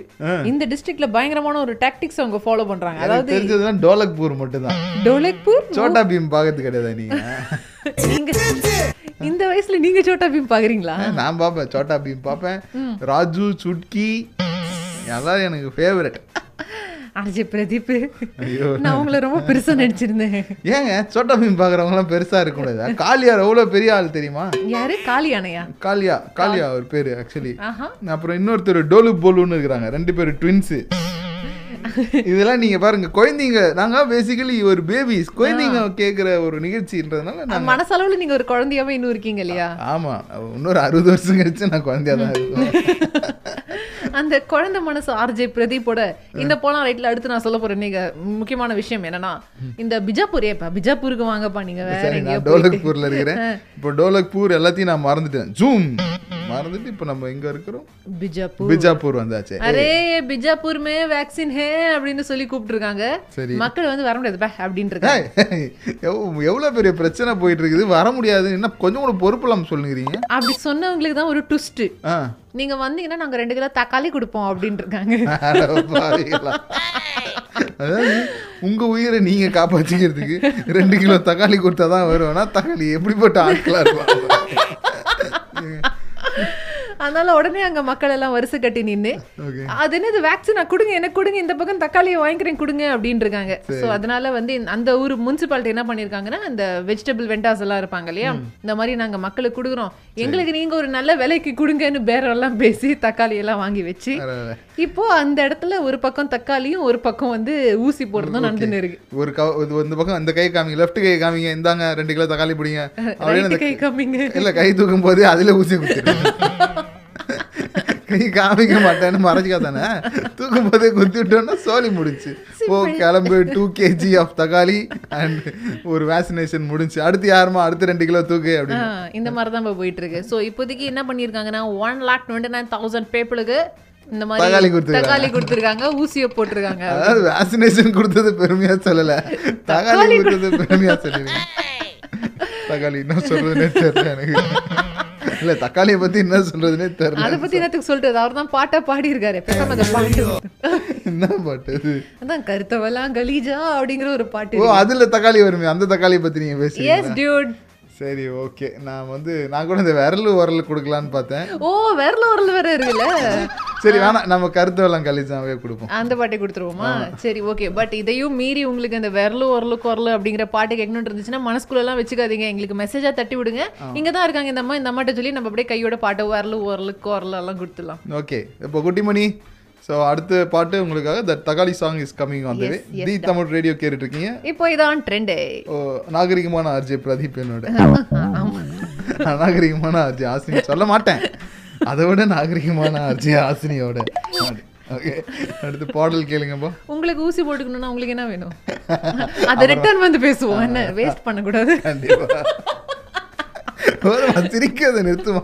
இந்த டிஸ்ட்ரிக்ட்ல பயங்கரமான ஒரு டாக்டிக்ஸ் அவங்க ஃபாலோ பண்றாங்க. அதாவது தெரிஞ்சதுலாம் டோலக்பூர் மட்டும்தான். டோலக்பூர்? சோட்டா பீம் பார்க்கறது கிடையாது நீங்க? நீங்க இந்த வயசுல நீங்க சோட்டா பீம் பாக்குறீங்களா நான் பார்ப்பேன். சோட்டா பீம் பார்ப்பேன். ராஜு சுட்கி அதான் எனக்கு ஃபேவரட் அஜய் பிரதீப் ஐயோ. நான் உங்களை ரொம்ப பெருசா நடிச்சிருந்தேன் ஏங்க சோட்டா பீம் பார்க்குறவங்களாம் பெருசா இருக்கக்கூடாது காளியார் எவ்வளோ பெரிய ஆள் தெரியுமா? யாரு? காளி யானையா காளியா காளியா ஒரு பேரு ஆக்சுவலி அப்புறம் இன்னொருத்தர் டோலு போலுன்னு இருக்கிறாங்க. ரெண்டு பேரும் ட்வின்ஸு இதெல்லாம் நீங்க பாருங்க குழந்தைங்க நாங்க பேசிக்கலி ஒரு பேபிஸ் குழந்தைங்க கேட்குற ஒரு நிகழ்ச்சின்றதுனால மனசளவுல நீங்க ஒரு குழந்தையாவே இன்னும் இருக்கீங்க இல்லையா? ஆமா இன்னொரு அறுபது வருஷம் கழிச்சு நான் குழந்தையா தான் <laughs> இருக்கேன் அந்த குழந்தை மனசு ஆர்ஜே பிரதீப்போட இந்த போலாம் ரைட்ல அடுத்து நான் சொல்ல போறேன். நீங்க முக்கியமான விஷயம் என்னன்னா இந்த பிஜாப்பூர் ஏப்பா பிஜாப்பூருக்கு வாங்கப்பா நீங்க டோலக்பூர்ல இருக்கிறேன். இப்போ டோலக்பூர் எல்லாத்தையும் நான் மறந்துட்டேன். ஜூம். மறந்துட்டு இப்போ நம்ம எங்க இருக்கிறோம்? பிஜாப்பூர். பிஜாப்பூர் வந்தாச்சு. அரே பிஜாப்பூர் மே வேக்சின் ஹே அப்படின்னு சொல்லி கூப்பிட்டுருக்காங்க. சரி. மக்கள் வந்து வர முடியாது பே அப்படின்னு இருக்காங்க ஏய், எவ்- எவ்வளவு பெரிய பிரச்சனை போயிட்டு இருக்குது வர முடியாது. என்ன கொஞ்சம் கூட பொறுப்பு சொல்லுங்கிறீங்க. அப்படி சொன்னவங்களுக்கு தான் ஒரு ட்விஸ்ட் நீங்க வந்தீங்கன்னா நாங்க ரெண்டு கிலோ தக்காளி கொடுப்போம் அப்படின்னு இருக்காங்க. <laughs> அதாவது உங்க உயிரை நீங்க காப்பாத்திக்கிறதுக்கு ரெண்டு கிலோ தக்காளி கொடுத்தா தான் வருவேன்னா தக்காளி எப்படிப்பட்ட ஆட்களா இருப்பாங்க? அதனால உடனே அங்க மக்கள் எல்லாம் வரிசை கட்டி நின்னு ஓகே அது என்னது வேக்சினா கொடுங்க எனக்கு கொடுங்க இந்த பக்கம் தக்காளியை வாங்கிக்கிறேன் கொடுங்க அப்படின்னு இருக்காங்க சோ அதனால வந்து அந்த ஊர் முனிசிபாலிட்டி என்ன பண்ணிருக்காங்கன்னா இந்த வெஜிடபிள் வெண்டாஸ் எல்லாம் இருப்பாங்க இல்லையா? இந்த மாதிரி நாங்க மக்களுக்கு கொடுக்குறோம். எங்களுக்கு நீங்க ஒரு நல்ல விலைக்கு கொடுங்கன்னு பேரம் எல்லாம் பேசி தக்காளி எல்லாம் வாங்கி வச்சு. இப்போ அந்த இடத்துல ஒரு பக்கம் தக்காளியும் ஒரு பக்கம் வந்து ஊசி போடுறதும் நடந்துன்னு இருக்கு. ஒரு இந்த பக்கம் இந்த கை காமிங்க லெஃப்ட் கை காமிங்க இந்தாங்க ரெண்டு கிலோ தக்காளி பிடிங்க. அப்படின்னு அந்த கை காமிங்க. இல்ல கை தூக்கும் போதே அதுல ஊசி குத்திடுங்க <laughs> கை காமிக்க மாட்டேன்னு மறைச்சிக்கா தானே? தூக்கும் போதே குத்தி விட்டோம்னா சோலி முடிச்சு ஓ கிளம்பு டூ கேஜி ஆஃப் தக்காளி அண்ட் ஒரு வேக்சினேஷன் முடிஞ்சு. அடுத்து யாருமா அடுத்து ரெண்டு கிலோ தூக்கு அப்படின்னு. இந்த மாதிரி தான் இப்போ போயிட்டு இருக்கு ஸோ இப்போதைக்கு என்ன பண்ணியிருக்காங்கன்னா one lakh twenty nine thousand பேப்பிளுக்கு இந்த தக்காளி மாதிரி கொடுத்திருக்காங்க. தக்காளி கொடுத்துருக்காங்க ஊசியை போட்டிருக்காங்க. அதாவது வேக்சினேஷன் கொடுத்தது பெருமையா சொல்லல. தக்காளி கொடுத்தது பெருமையா சொல்லிருக்கீங்க தக்காளி என்ன சொல்றதுன்னே தெரியல எனக்கு. இல்ல தக்காளியை பத்தி என்ன சொல்றதுன்னே அதை தெரியல பத்தி என்னத்துக்கு சொல்லிட்டு அவர் தான் பாட்டா பாடி இருக்காரு பேசாம அந்த பாட்டு. என்ன பாட்டு அது அதான் கருத்தவெல்லாம் கலீஜா அப்படிங்கிற ஒரு பாட்டு ஓ அதுல தக்காளி வருமே அந்த தக்காளியை பத்தி நீங்க எஸ் பேசுறீங்க டியூட் சரி ஓகே நான் வந்து நான் கூட இந்த விரல் உரல் கொடுக்கலான்னு பார்த்தேன். ஓ விரல உரல் வேற இருக்குல்ல? சரி வேணாம் நம்ம கருத்து வெள்ளம் கழிச்சாவே கொடுப்போம். அந்த பாட்டை கொடுத்துருவோமா? சரி ஓகே பட் இதையும் மீறி உங்களுக்கு இந்த விரலு உரலு குரலு அப்படிங்கிற பாட்டு கேட்கணும்னு இருந்துச்சுன்னா மனசுக்குள்ள எல்லாம் வச்சுக்காதீங்க. எங்களுக்கு மெசேஜா தட்டி விடுங்க. இங்க தான் இருக்காங்க இந்த அம்மா இந்த அம்மாட்ட சொல்லி நம்ம அப்படியே கையோட பாட்டு விரலு உரலு குரலு எல்லாம் கொடுத்துடலாம். ஓகே இப்போ குட்டிமணி ஸோ அடுத்த பாட்டு உங்களுக்காக the Thakkali song is coming on the Tamil radio கேட்டுட்டு இருக்கீங்க இப்போ இதான் ட்ரெண்டு ஓ, நாகரிகமான ஆர்ஜே பிரதீப் என்னோட. <laughs> அநாகரிகமான ஆர்ஜே ஆசினி. சொல்ல மாட்டேன். அதை விட நாகரிகமான ஆர்ஜே ஆசினியோட. ஓகே. அடுத்து பாடல் கேளுங்கப்பா. உங்களுக்கு ஊசி போட்டுக்கணும்னா உங்களுக்கு என்ன வேணும்? <laughs> அதை ரிட்டர்ன் வந்து பேசுவோம். என்ன? வேஸ்ட் பண்ணக்கூடாது. கண்டிப்பா. சிரிக்காத நிறுத்துமா?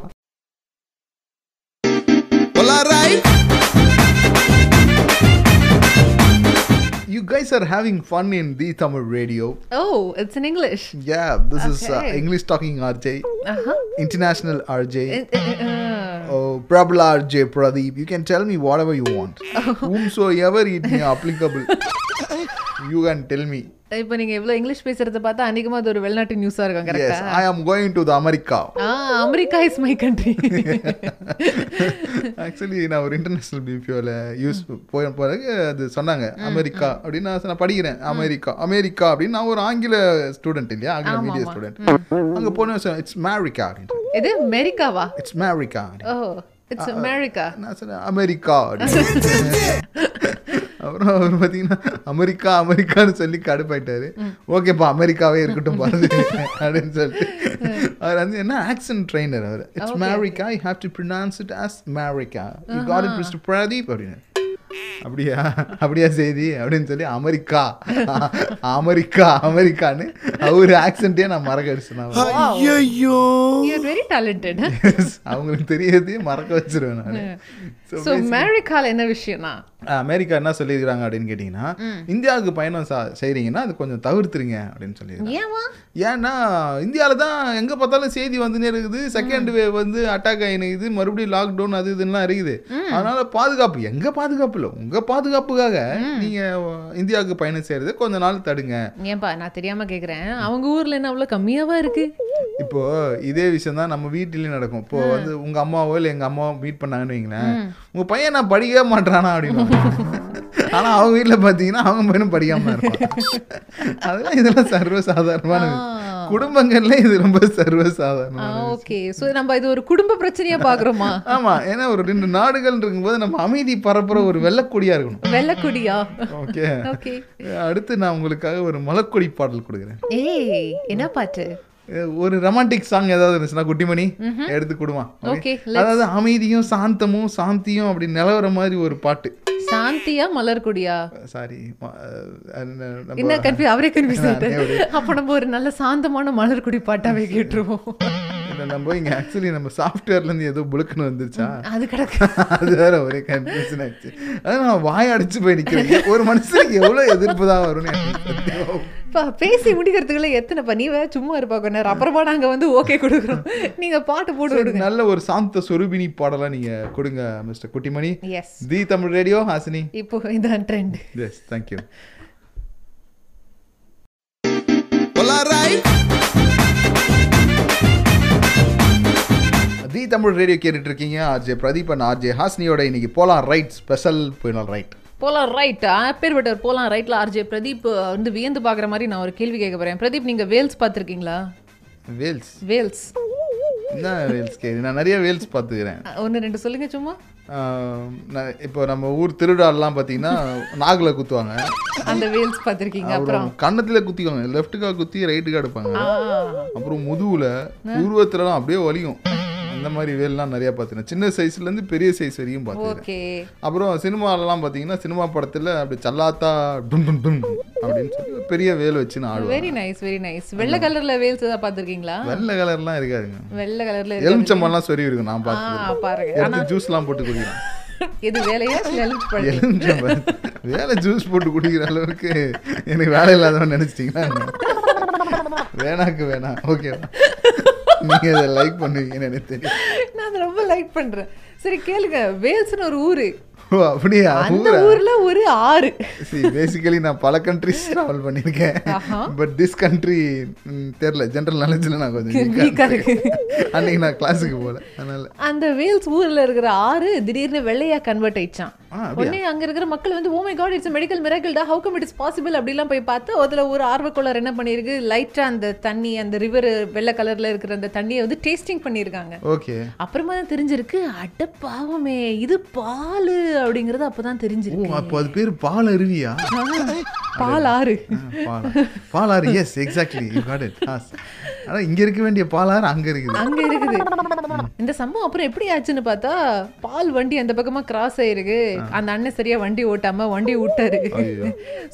you guys are having fun in the Tamil radio. Oh, it's in English. Yeah, this okay. is uh, English talking RJ, uh-huh. international RJ, Prabhu uh, uh, uh, uh, oh, RJ Pradeep. You can tell me whatever you want, <laughs> oh. whomsoever it may applicable. <laughs> you can tell me. இப்போ நீங்க இவ்வளவு English பேசுறத பார்த்தா அன்னைக்குமா அது ஒரு வெளிநாட்டு நியூஸா இருக்கும் கரெக்டா I am going to the America ah America is my country actually நான் ஒரு இன்டர்நேஷனல் பிபிஓவில் யூஸ் போய் பிறகு அது சொன்னாங்க அமெரிக்கா அப்படின்னு நான் படிக்கிறேன் அமெரிக்கா அமெரிக்கா அப்படின்னு நான் ஒரு ஆங்கில ஸ்டூடெண்ட் இல்லையா? ஆங்கில மீடியா ஸ்டூடெண்ட் அங்கே போனேன் இட்ஸ் மேரிக்கா அப்படின்ட்டு இது அமெரிக்காவா it's Merica oh it's America நான் சொன்னேன் அமெரிக்கா <laughs> அப்படின்னு. அப்புறம் அவர் பார்த்தீங்கன்னா அமெரிக்கா அமெரிக்கான்னு சொல்லி கடுப்பாயிட்டாரு. ஓகேப்பா அமெரிக்காவே இருக்கட்டும் பாரு அப்படின்னு சொல்லிட்டு. அவர் வந்து என்ன accent trainer our. It's Merica you have to pronounce it as Merica you got it mister Pradeep அப்படின்னு. அப்படியா? அப்படியா செய்தி அப்படின்னு சொல்லி அமெரிக்கா. அமெரிக்கா அமெரிக்கான்னு அவர் ஆக்சென்ட்டே நான் மறக்க அடிச்சேன் ஐயோ யூ ஆர் வெரி டேலண்டட் அவங்களுக்கு தெரியறதே மறக்க வச்சிருவேன் நான். ஸோ அமெரிக்கால என்ன விஷயம்னா அமெரிக்கா என்ன சொல்லியிருக்காங்க அப்படின்னு கேட்டிங்கன்னா இந்தியாவுக்கு பயணம் சா- செய்றீங்கன்னா அது கொஞ்சம் தவிர்த்துருங்க அப்படின்னு சொல்லியிருக்காங்க. ஏன்னா இந்தியாவில் தான் எங்கே பார்த்தாலும் செய்தி வந்துனே இருக்குது. செகண்ட் வேவ் வந்து அட்டாக் ஆகினுக்குது மறுபடியும் லாக்டவுன் அது இதுலாம் இருக்குது. அதனால பாதுகாப்பு எங்க பாதுகாப்பு இல்லை உங்க பாதுகாப்புக்காக நீங்க இந்தியாவுக்கு பயணம் செய்யறது கொஞ்ச நாள் தடுங்க. ஏன்பா நான் தெரியாம கேக்குறேன். அவங்க ஊர்ல என்ன அவ்வளவு கம்மியாவா இருக்கு? இப்போ இதே விஷயம் தான் நம்ம வீட்டிலயும் நடக்கும். இப்போ வந்து உங்க அம்மாவோ இல்லை எங்க அம்மாவோ மீட் பண்ணாங்கன்னு வைங்களேன். உங்க பையன் நான் படிக்கவே மாட்டானா அப்படின்னு ஆனா அவங்க வீட்ல பாத்தீங்கன்னா அவங்க பையனும் படிக்காம தான் இருப்பான். அதெல்லாம் இதெல்லாம் சர்வசாதாரணமான. குடும்பங்கள்ல இது ரொம்ப சர்வசாதாரணமான விஷயம். ஓகே. சோ நம்ம இது ஒரு குடும்ப பிரச்சனையா பாக்குறோமா? ஆமா ஏன்னா ஒரு ரெண்டு நாடுகள் இருக்கும்போது நம்ம அமைதி பரப்புற ஒரு வெள்ளக்கொடியா இருக்கணும். வெள்ளக்குடியா? ஓகே. ஓகே. அடுத்து நான் உங்களுக்காக ஒரு மலக்கொடி பாடல் கொடுக்குறேன். ஏய் என்ன பாட்டு? ஒரு ரொமான்டிக் சாங் ஏதாவது இருந்துச்சுன்னா குட்டிமணி எடுத்து கொடுமா. Okay, அதாவது அமைதியும் சாந்தமும் சாந்தியும் அப்படி நிலவர மாதிரி ஒரு பாட்டு. சாந்தியா மலர்குடியா? சாரி என்ன கன்ஃபியூஸ் அவரே கன்ஃபியூஸ் அப்ப நம்ம ஒரு நல்ல சாந்தமான மலர்குடி பாட்டாவே <laughs> கேட்டுருவோம். நம்ம இங்க ஆக்சுவலி நம்ம சாஃப்ட்வேர்ல இருந்து ஏதோ புழுக்குன்னு வந்துருச்சா? அது <laughs> கிடக்கு. அது வேற ஒரே கன்ஃபியூஷன் ஆயிடுச்சு. அதான் நான் வாய் அடிச்சு போய் நிக்கிறேன். ஒரு மனுஷனுக்கு எவ்வளவு எதிர்ப்பு தான் வரும்னு எனக்கு சத்தியமா பா, பேசி முடிக்கிறதுக்குள்ள எத்தனைப்பா நீ வேற சும்மா இருப்பா கொஞ்ச நேரம். அப்புறமா நாங்க வந்து ஓகே கொடுக்குறோம். நீங்க பாட்டு போட்டு விடுங்க. நல்ல ஒரு சாந்த சொருபினி பாடலா நீங்க கொடுங்க mister Kuttimani. Yes the Tamil radio Hasini. இப்போ இதான் trend yes thank you the Tamil radio கேட்டுட்டு இருக்கீங்க ஆர்ஜே பிரதீப் அண்ட் ஆர்ஜே ஹாசினியோட இன்னைக்கு போலாம் ரைட் ஸ்பெஷல் போயிடலாம் ரைட் போலாம் ரைட் பேர் விட்டர் போலாம் ரைட்ல ஆர்ஜே. பிரதீப் வந்து வியந்து பாக்குற மாதிரி நான் ஒரு கேள்வி கேட்க போறேன். பிரதீப் நீங்க வேல்ஸ் பார்த்திருக்கீங்களா? வேல்ஸ்? வேல்ஸ். என்ன வேல்ஸ் கேது நான் நிறைய வேல்ஸ் பார்த்துக்கிறேன். ஒன்று ரெண்டு சொல்லுங்க சும்மா. இப்போ நம்ம ஊர் திருவிழாலாம் பார்த்தீங்கன்னா நாகில் குத்துவாங்க. அந்த வேல்ஸ் பார்த்திருக்கீங்க அப்புறம் கன்னத்துல குத்திக்குவாங்க. லெஃப்ட்டுக்காக குத்தி ரைட்டுக்காக எடுப்பாங்க. ஆ, அப்புறம் முதுகுல உருவத்துலலாம் அப்படியே வலியும் அந்த மாதிரி வேல்லாம் நிறைய பார்த்துருக்கேன். சின்ன சைஸ்ல இருந்து பெரிய சைஸ் வரைக்கும் பார்த்துருக்கேன். ஓகே. அப்புறம் சினிமாலலாம் பார்த்தீங்கன்னா சினிமா படத்துல அப்படி சல்லாத்தா டும் டும் டும் அப்படின்னு சொல்லி பெரிய வேல் வச்சு நான் வெரி நைஸ் வெரி நைஸ் வெள்ளை கலர்ல வேல்ஸ் ஏதாவது பார்த்திருக்கீங்களா? வெள்ளை கலர்லாம் இருக்காதுங்க. வெள்ளை கலர்ல எலுமிச்சம்பழம்லாம் சொறி இருக்கும் நான் ஆ பார்த்து பாருங்க. எடுத்து ஜூஸ்லாம் போட்டு குடிக்கிறேன். இது வேலையா வேலை ஜூஸ் போட்டு குடிக்கிற அளவுக்கு எனக்கு வேலை இல்லாதவன் நினைச்சிட்டீங்களா வேணாக்கு வேணாம். ஓகே நீங்க இதை லைக் பண்ணுவீங்கன்னு எனக்கு தெரியும். நான் அதை ரொம்ப லைக் பண்றேன். சரி கேளுங்க. வேல்ஸ்னு ஒரு ஊரு. அப்படியா? அந்த ஊரா? ஊர்ல ஒரு ஆறு. பேசிக்கலி நான் பல கண்ட்ரிஸ் ட்ராவல் பண்ணியிருக்கேன். பட் திஸ் கண்ட்ரி தெரில ஜென்ரல் நாலேஜில் நான் கொஞ்சம் வீக்கா இருக்கு. அன்னைக்கு நான் கிளாஸுக்கு போகல. அதனால அந்த வேல்ஸ் ஊர்ல இருக்கிற ஆறு திடீர்னு வெள்ளையா கன்வெர்ட் ஆயிடுச்சான்? உடனே அங்க இருக்கிற மக்கள் வந்து ஓ my god it's medical miracle டா ஹவு கம் இட்ஸ் பாசிபிள் அப்படிலாம் போய் பார்த்து அதுல ஒரு ஆர்வக்குள்ளர் என்ன பண்ணிருக்கு லைட்டா அந்த தண்ணி அந்த ரிவர் வெள்ளை கலர்ல இருக்கிற அந்த தண்ணியை வந்து டேஸ்டிங் பண்ணியிருக்காங்க. ஓகே. அப்புறமா தான் தெரிஞ்சிருக்கு அட பாவமே இது பால் அப்படிங்கறது அப்பதான் தெரிஞ்சிருக்கு. அப்போ அது பேர் பால் அருவியா பால் ஆறு பால். Palar yes exactly you got it ஆனா இங்க இருக்க வேண்டிய பாலாறு அங்க இருக்குது. அங்க இருக்குது. இந்த சம்பவம் அப்புறம் எப்படி ஆச்சுன்னு பார்த்தா பால் வண்டி அந்த பக்கமா கிராஸ் ஆயிருக்கு. அந்த அண்ணன் சரியா வண்டி ஓட்டாம வண்டி விட்டாரு.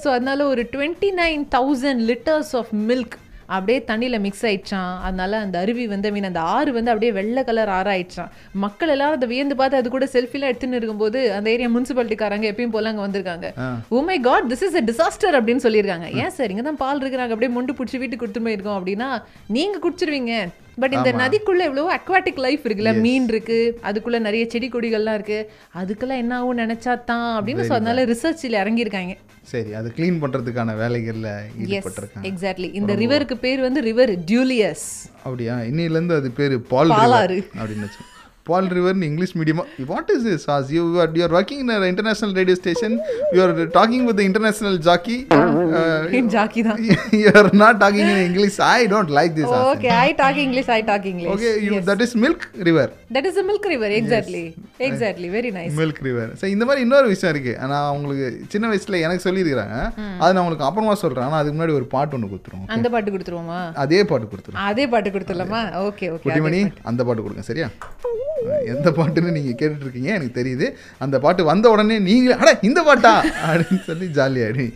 சோ அதனால ஒரு twenty nine thousand litres of milk அப்படியே தண்ணியில மிக்ஸ் ஆயிடுச்சான் அதனால அந்த அருவி வந்து ஐ மீன் அந்த ஆறு வந்து அப்படியே வெள்ளை கலர் ஆறாயிடுச்சான் மக்கள் எல்லாரும் அதை வியந்து பார்த்து அது கூட செல்ஃபிலாம் எடுத்துன்னு இருக்கும்போது அந்த ஏரியா முனிசிபாலிட்டிக்காரங்க எப்பயும் போல அங்க வந்திருக்காங்க. ஓ my god this is a disaster அப்படின்னு சொல்லியிருக்காங்க. ஏன் சார்? இங்க தான் பால் இருக்கிறாங்க. அப்படியே முண்டு பிடிச்சி வீட்டுக்கு கொடுத்துட்டு போயிருக்கோம் அப்படின்னா நீங்க குடிச்சிருவீங்க. பட் இந்த நதிக்குள்ள எவ்வளவோ அக்வாட்டிக் லைஃப் இருக்குல்ல மீன் இருக்கு அதுக்குள்ள நிறைய செடி கொடிகள்லாம் இருக்கு. அதுக்கெல்லாம் என்ன ஆகும் நினைச்சா தான் அப்படின்னு so அதனால ரிசர்ச்ல இறங்கியிருக்காங்க. சரி அது க்ளீன் பண்றதுக்கான வேலைகள்ல ஈடுபட்டிருக்காங்க. எக்ஸாக்ட்லி இந்த ரிவருக்கு பேர் வந்து ரிவர் டியூலியஸ் அப்படியா? இன்னிலேருந்து அது பேர் பால் அப்படின்னு வச்சு பால் ரிவர்னு இங்கிலீஷ் மீடியமா what is this as you are you are working in international radio station you are talking with international jockey jockey தான் you are not talking in English I don't like this okay I talk English I talk English okay you that is milk river that is milk river exactly exactly very nice milk river சரி இந்த மாதிரி இன்னொரு விஷயம் இருக்கு. நான் உங்களுக்கு சின்ன வயசுல எனக்கு சொல்லியிருக்கிறாங்க. அது நான் உங்களுக்கு அப்புறமா சொல்றேன். ஆனால் அதுக்கு முன்னாடி ஒரு பாட்டு ஒன்று கொடுத்துருவோம் அந்த பாட்டு கொடுத்துருவோமா? அதே பாட்டு கொடுத்துருவோம். அதே பாட்டு கொடுத்துடலாமா? ஓகே ஓகே அந்த பாட்டு கொடுங்க சரியா? எந்த பாட்டுன்னு நீங்க கேட்டுட்டு இருக்கீங்க எனக்கு தெரியுது. அந்த பாட்டு வந்த உடனே நீங்க அட இந்த பாட்டா? அப்படின்னு சொல்லி ஜாலியாடி.